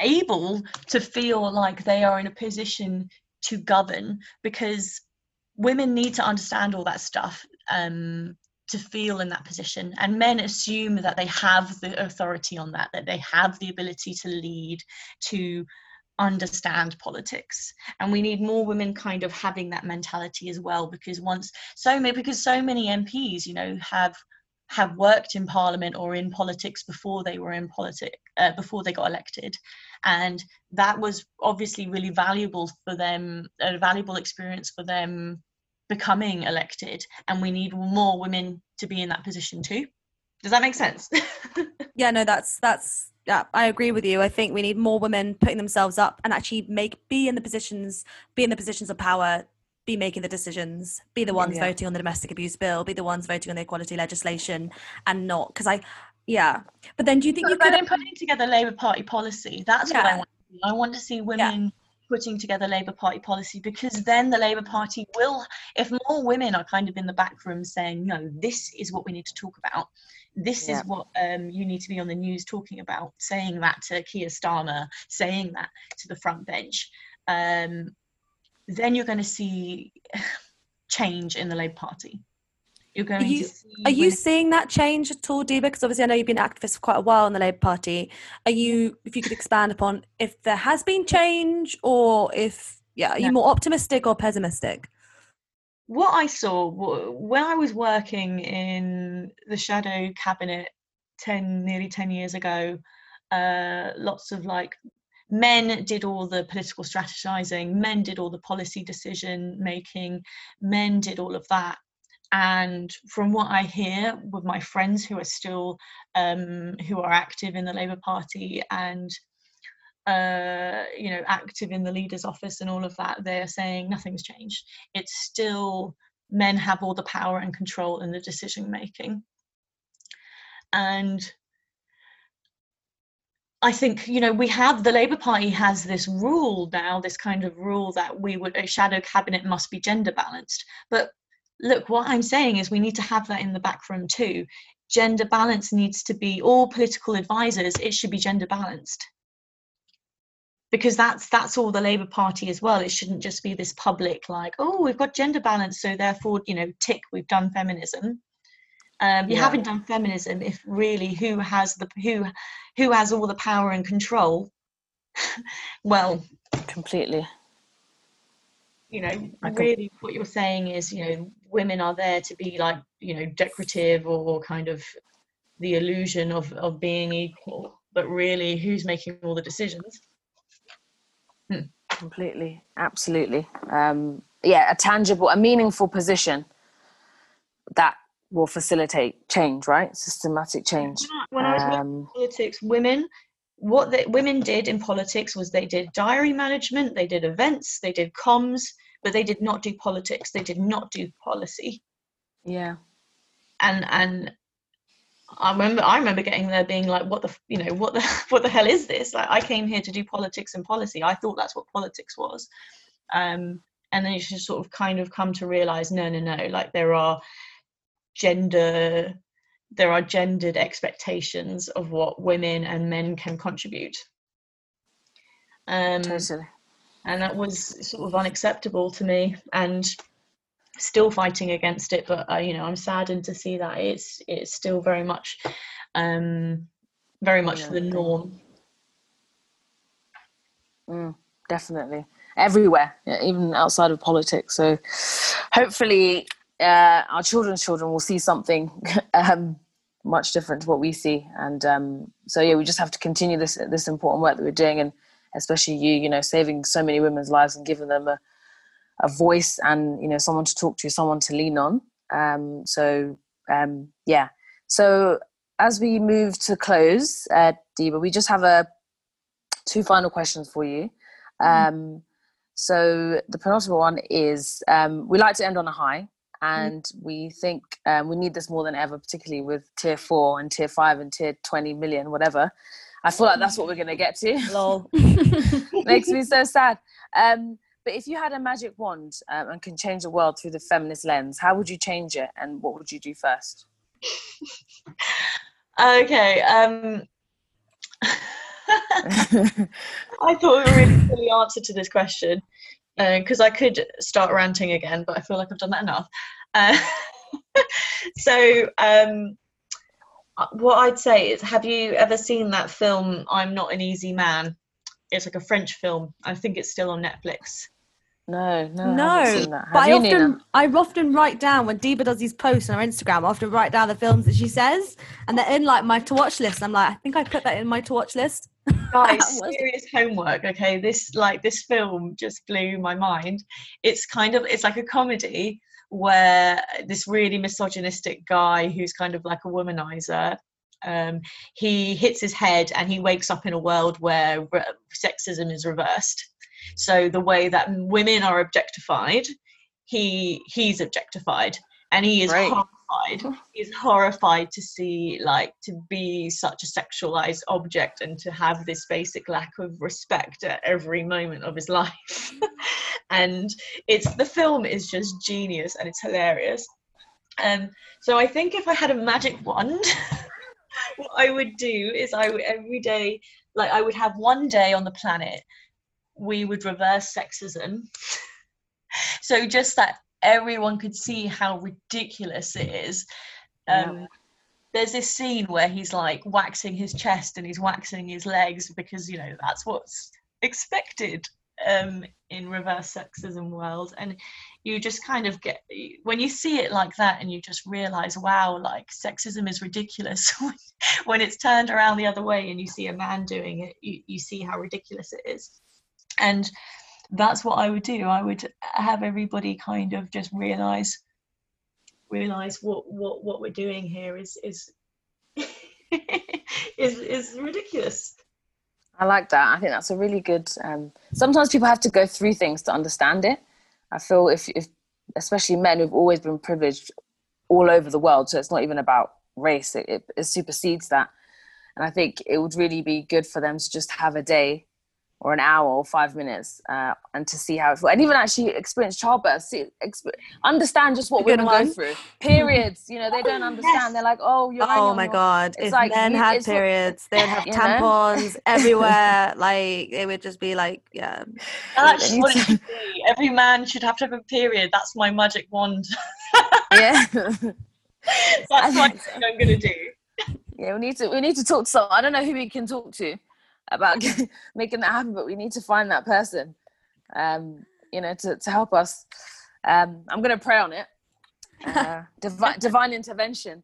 able to feel like they are in a position to govern because women need to understand all that stuff um, to feel in that position. And men assume that they have the authority on that that they have the ability to lead to understand politics. And we need more women kind of having that mentality as well because once so many because so many mps you know have have worked in parliament or in politics before they were in politics uh, before they got elected. And that was obviously really valuable for them a valuable experience for them becoming elected and we need more women to be in that position too. Does that make sense? Yeah no that's that's yeah i agree with you. I think we need more women putting themselves up and actually make be in the positions be in the positions of power be making the decisions be the ones yeah. voting on the domestic abuse bill be the ones voting on the equality legislation and not because i yeah. But then do you think you could in putting together labour party policy that's yeah. what i want i want to see women yeah putting together Labour Party policy because then the Labour Party will, if more women are kind of in the back room saying, no, this is what we need to talk about, this yeah. is what um, you need to be on the news talking about, saying that to Keir Starmer, saying that to the front bench, um, then you're going to see change in the Labour Party. You're going are you, to see are you seeing that change at all, Deeba? Because obviously I know you've been an activist for quite a while in the Labour Party. Are you, if you could expand upon if there has been change or if, yeah, are you more optimistic or pessimistic? What I saw when I was working in the shadow cabinet 10, nearly 10 years ago, uh, lots of like men did all the political strategizing men did all the policy decision making men did all of that and from what I hear with my friends who are still um, who are active in the Labour Party and uh, you know active in the leader's office and all of that, they're saying nothing's changed. It's still men have all the power and control in the decision making, and I think you know we have the Labour Party has this rule now, this kind of rule that we would a shadow cabinet must be gender balanced, but look, what I'm saying is we need to have that in the back room too. Gender balance needs to be all political advisors, it should be gender balanced. Because that's that's all the Labour Party as well. It shouldn't just be this public like, oh, we've got gender balance, so therefore, you know, tick, we've done feminism. Um, you yeah. haven't done feminism if really who has the who who has all the power and control. well, completely you know really what you're saying is you know women are there to be like you know decorative or kind of the illusion of of being equal but really who's making all the decisions? Hmm. completely. Absolutely. Um yeah a tangible a meaningful position that will facilitate change right? Systematic change. When i was um, politics women what the women did in politics was they did diary management, they did events, they did comms, but they did not do politics. They did not do policy. Yeah. And and I remember I remember getting there being like, what the you know what the what the hell is this? Like I came here to do politics and policy. I thought that's what politics was. Um, and then you should sort of kind of come to realize, no, no, no. Like there are gender there are gendered expectations of what women and men can contribute. Um, totally. And that was sort of unacceptable to me, and still fighting against it. But uh, you know, I'm saddened to see that it's it's still very much, um, very much yeah, the norm. Mm, definitely, everywhere, yeah, even outside of politics. So, hopefully, uh, our children's children will see something um, much different to what we see. And um, so yeah, we just have to continue this this important work that we're doing, and especially you, you know, saving so many women's lives and giving them a a voice and you know someone to talk to, someone to lean on. Um, so um, yeah, so as we move to close, uh, Deeba, we just have a two final questions for you. Mm-hmm. Um, so the penultimate one is um, we like to end on a high. Mm. and we think um, we need this more than ever, particularly with tier four and tier five and tier 20 million, whatever. I feel like that's what we're going to get to. Lol. Makes me so sad. Um, but if you had a magic wand um, and can change the world through the feminist lens, how would you change it and what would you do first? okay. Um, I thought a really silly answer to this question because uh, I could start ranting again, but I feel like I've done that enough. Uh, so, um, what I'd say is, have you ever seen that film? I'm not an easy man. It's like a French film. I think it's still on Netflix. No, no, no. I but I often, I often write down when Deeba does these posts on her Instagram. I often write down the films that she says, and they're in like my to watch list. I'm like, I think I put that in my to watch list. Guys, serious homework. Okay, this like this film just blew my mind. It's kind of it's like a comedy where this really misogynistic guy who's kind of like a womanizer um, he hits his head and he wakes up in a world where re- sexism is reversed so the way that women are objectified, he he's objectified, and he is right. horrified. He's horrified to see like to be such a sexualized object and to have this basic lack of respect at every moment of his life. and it's the film is just genius and it's hilarious. Um, so I think if I had a magic wand, what I would do is I would every day, like I would have one day on the planet we would reverse sexism. so just that everyone could see how ridiculous it is. Um, yeah. There's this scene where he's like waxing his chest and he's waxing his legs because you know that's what's expected um, in reverse sexism world, and you just kind of get when you see it like that, and you just realize, wow, like sexism is ridiculous. when it's turned around the other way, and you see a man doing it, you, you see how ridiculous it is and that's what I would do. I would have everybody kind of just realize realize what what what we're doing here is is is is ridiculous. I like that. I think that's a really good. Um, sometimes people have to go through things to understand it. I feel if, if especially men who've always been privileged all over the world, so it's not even about race. It, it, it supersedes that, and I think it would really be good for them to just have a day or an hour or five minutes uh, and to see how it feels. And even actually experience childbirth, see, exp- understand just what women go through. Periods, you know, they don't understand. Yes. They're like, oh, you're. Oh my God. It's if like, men you, had periods, they would have tampons know? everywhere. like, it would just be like, yeah. That's what it should be. Every man should have to have a period. That's my magic wand. yeah. That's what I'm going to do. Yeah, we need to we need to talk to someone. I don't know who we can talk to about making that happen, but we need to find that person, um, you know, to, to help us. Um, I'm going to pray on it. Uh, divine, divine intervention.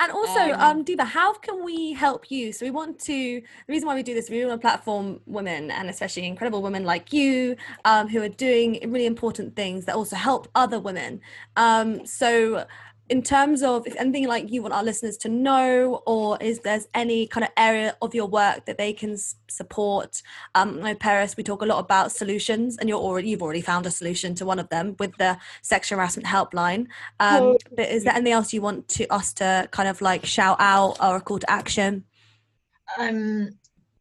And also, um, um, Deeba, how can we help you? So we want to. The reason why we do this, we want to platform women, and especially incredible women like you, um, who are doing really important things that also help other women. Um, so in terms of if anything like you want our listeners to know or is there's any kind of area of your work that they can support? Um know Peris we talk a lot about solutions and you're already you've already found a solution to one of them with the sexual harassment helpline. Um but is there anything else you want to us to kind of like shout out or a call to action? Um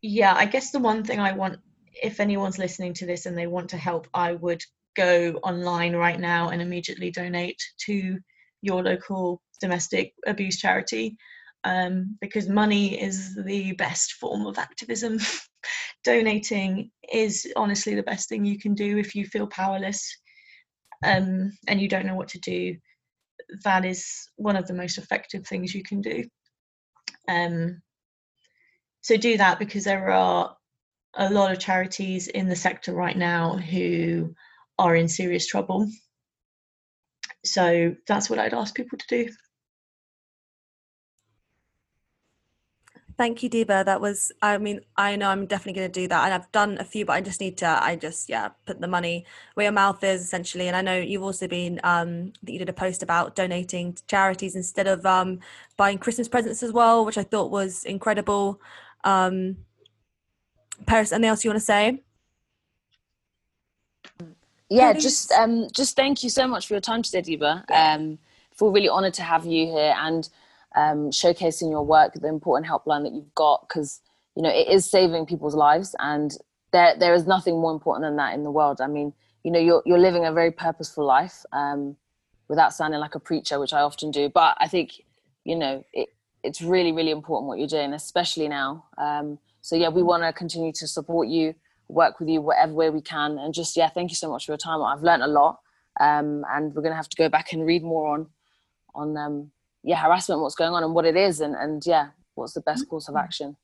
yeah i guess the one thing i want if anyone's listening to this and they want to help i would go online right now and immediately donate to your local domestic abuse charity um, because money is the best form of activism. Donating is honestly the best thing you can do if you feel powerless um, and you don't know what to do. That is one of the most effective things you can do. Um, so do that because there are a lot of charities in the sector right now who are in serious trouble so that's what I'd ask people to do. Thank you, Deeba. That was, I mean, I know I'm definitely going to do that. And I've done a few, but I just need to, I just, yeah, put the money where your mouth is essentially. And I know you've also been, um, that you did a post about donating to charities instead of um, buying Christmas presents as well, which I thought was incredible. Um, Peris, anything else you want to say? Yeah just um just thank you so much for your time today Deeba. um feel really honored to have you here and um showcasing your work the important helpline that you've got because you know it is saving people's lives and there there is nothing more important than that in the world. I mean you know you're you're living a very purposeful life um without sounding like a preacher which i often do but i think you know it it's really really important what you're doing especially now. Um so yeah, we want to continue to support you, work with you whatever way we can, and just yeah, thank you so much for your time. I've learned a lot, um, and we're gonna have to go back and read more on on um, yeah harassment, what's going on, and what it is, and and yeah, what's the best course of action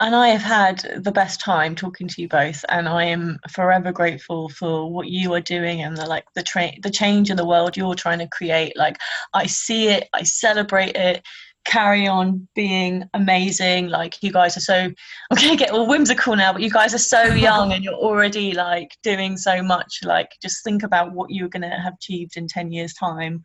and I have had the best time talking to you both, and I am forever grateful for what you are doing and the like the tra- the change in the world you're trying to create. Like I see it, I celebrate it. Carry on being amazing. Like you guys are so I'm gonna get all whimsical now, but you guys are so young and you're already like doing so much. Like just think about what you're gonna have achieved in ten years time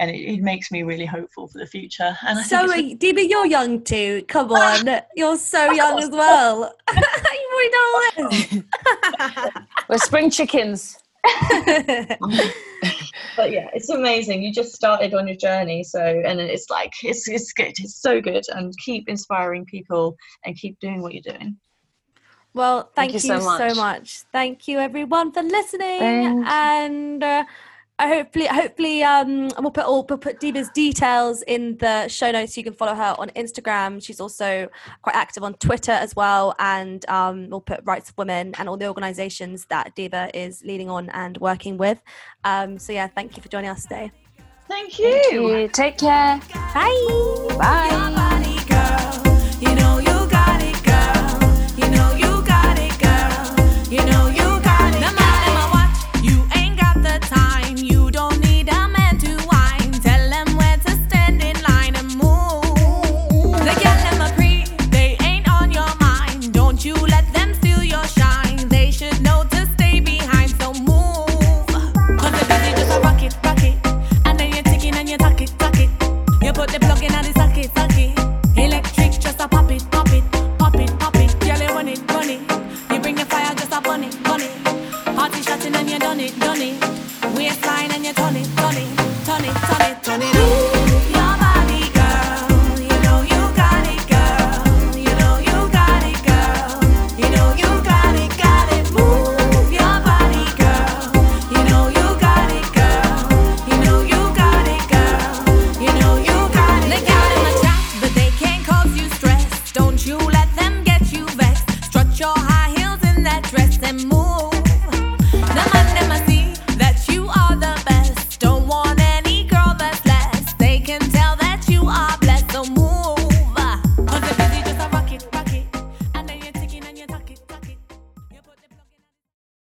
and it, it, makes me really hopeful for the future. And I so, Deeba, you're young too. Come ah, on, you're so young as well. You've already done all this. We're spring chickens. But yeah, it's amazing. You just started on your journey, so and it's like it's it's good. It's so good, and keep inspiring people and keep doing what you're doing. Well, thank, thank you, you so, much. so, much. Thank you, everyone, for listening, Thanks. and. Uh, hopefully, hopefully, um, we'll put all we'll put Deeba's details in the show notes. So you can follow her on Instagram. She's also quite active on Twitter as well, and um, we'll put Rights of Women and all the organisations that Deeba is leading on and working with. Um, so yeah, thank you for joining us today. Thank you. Thank you. Take care. Bye. Bye. Your high heels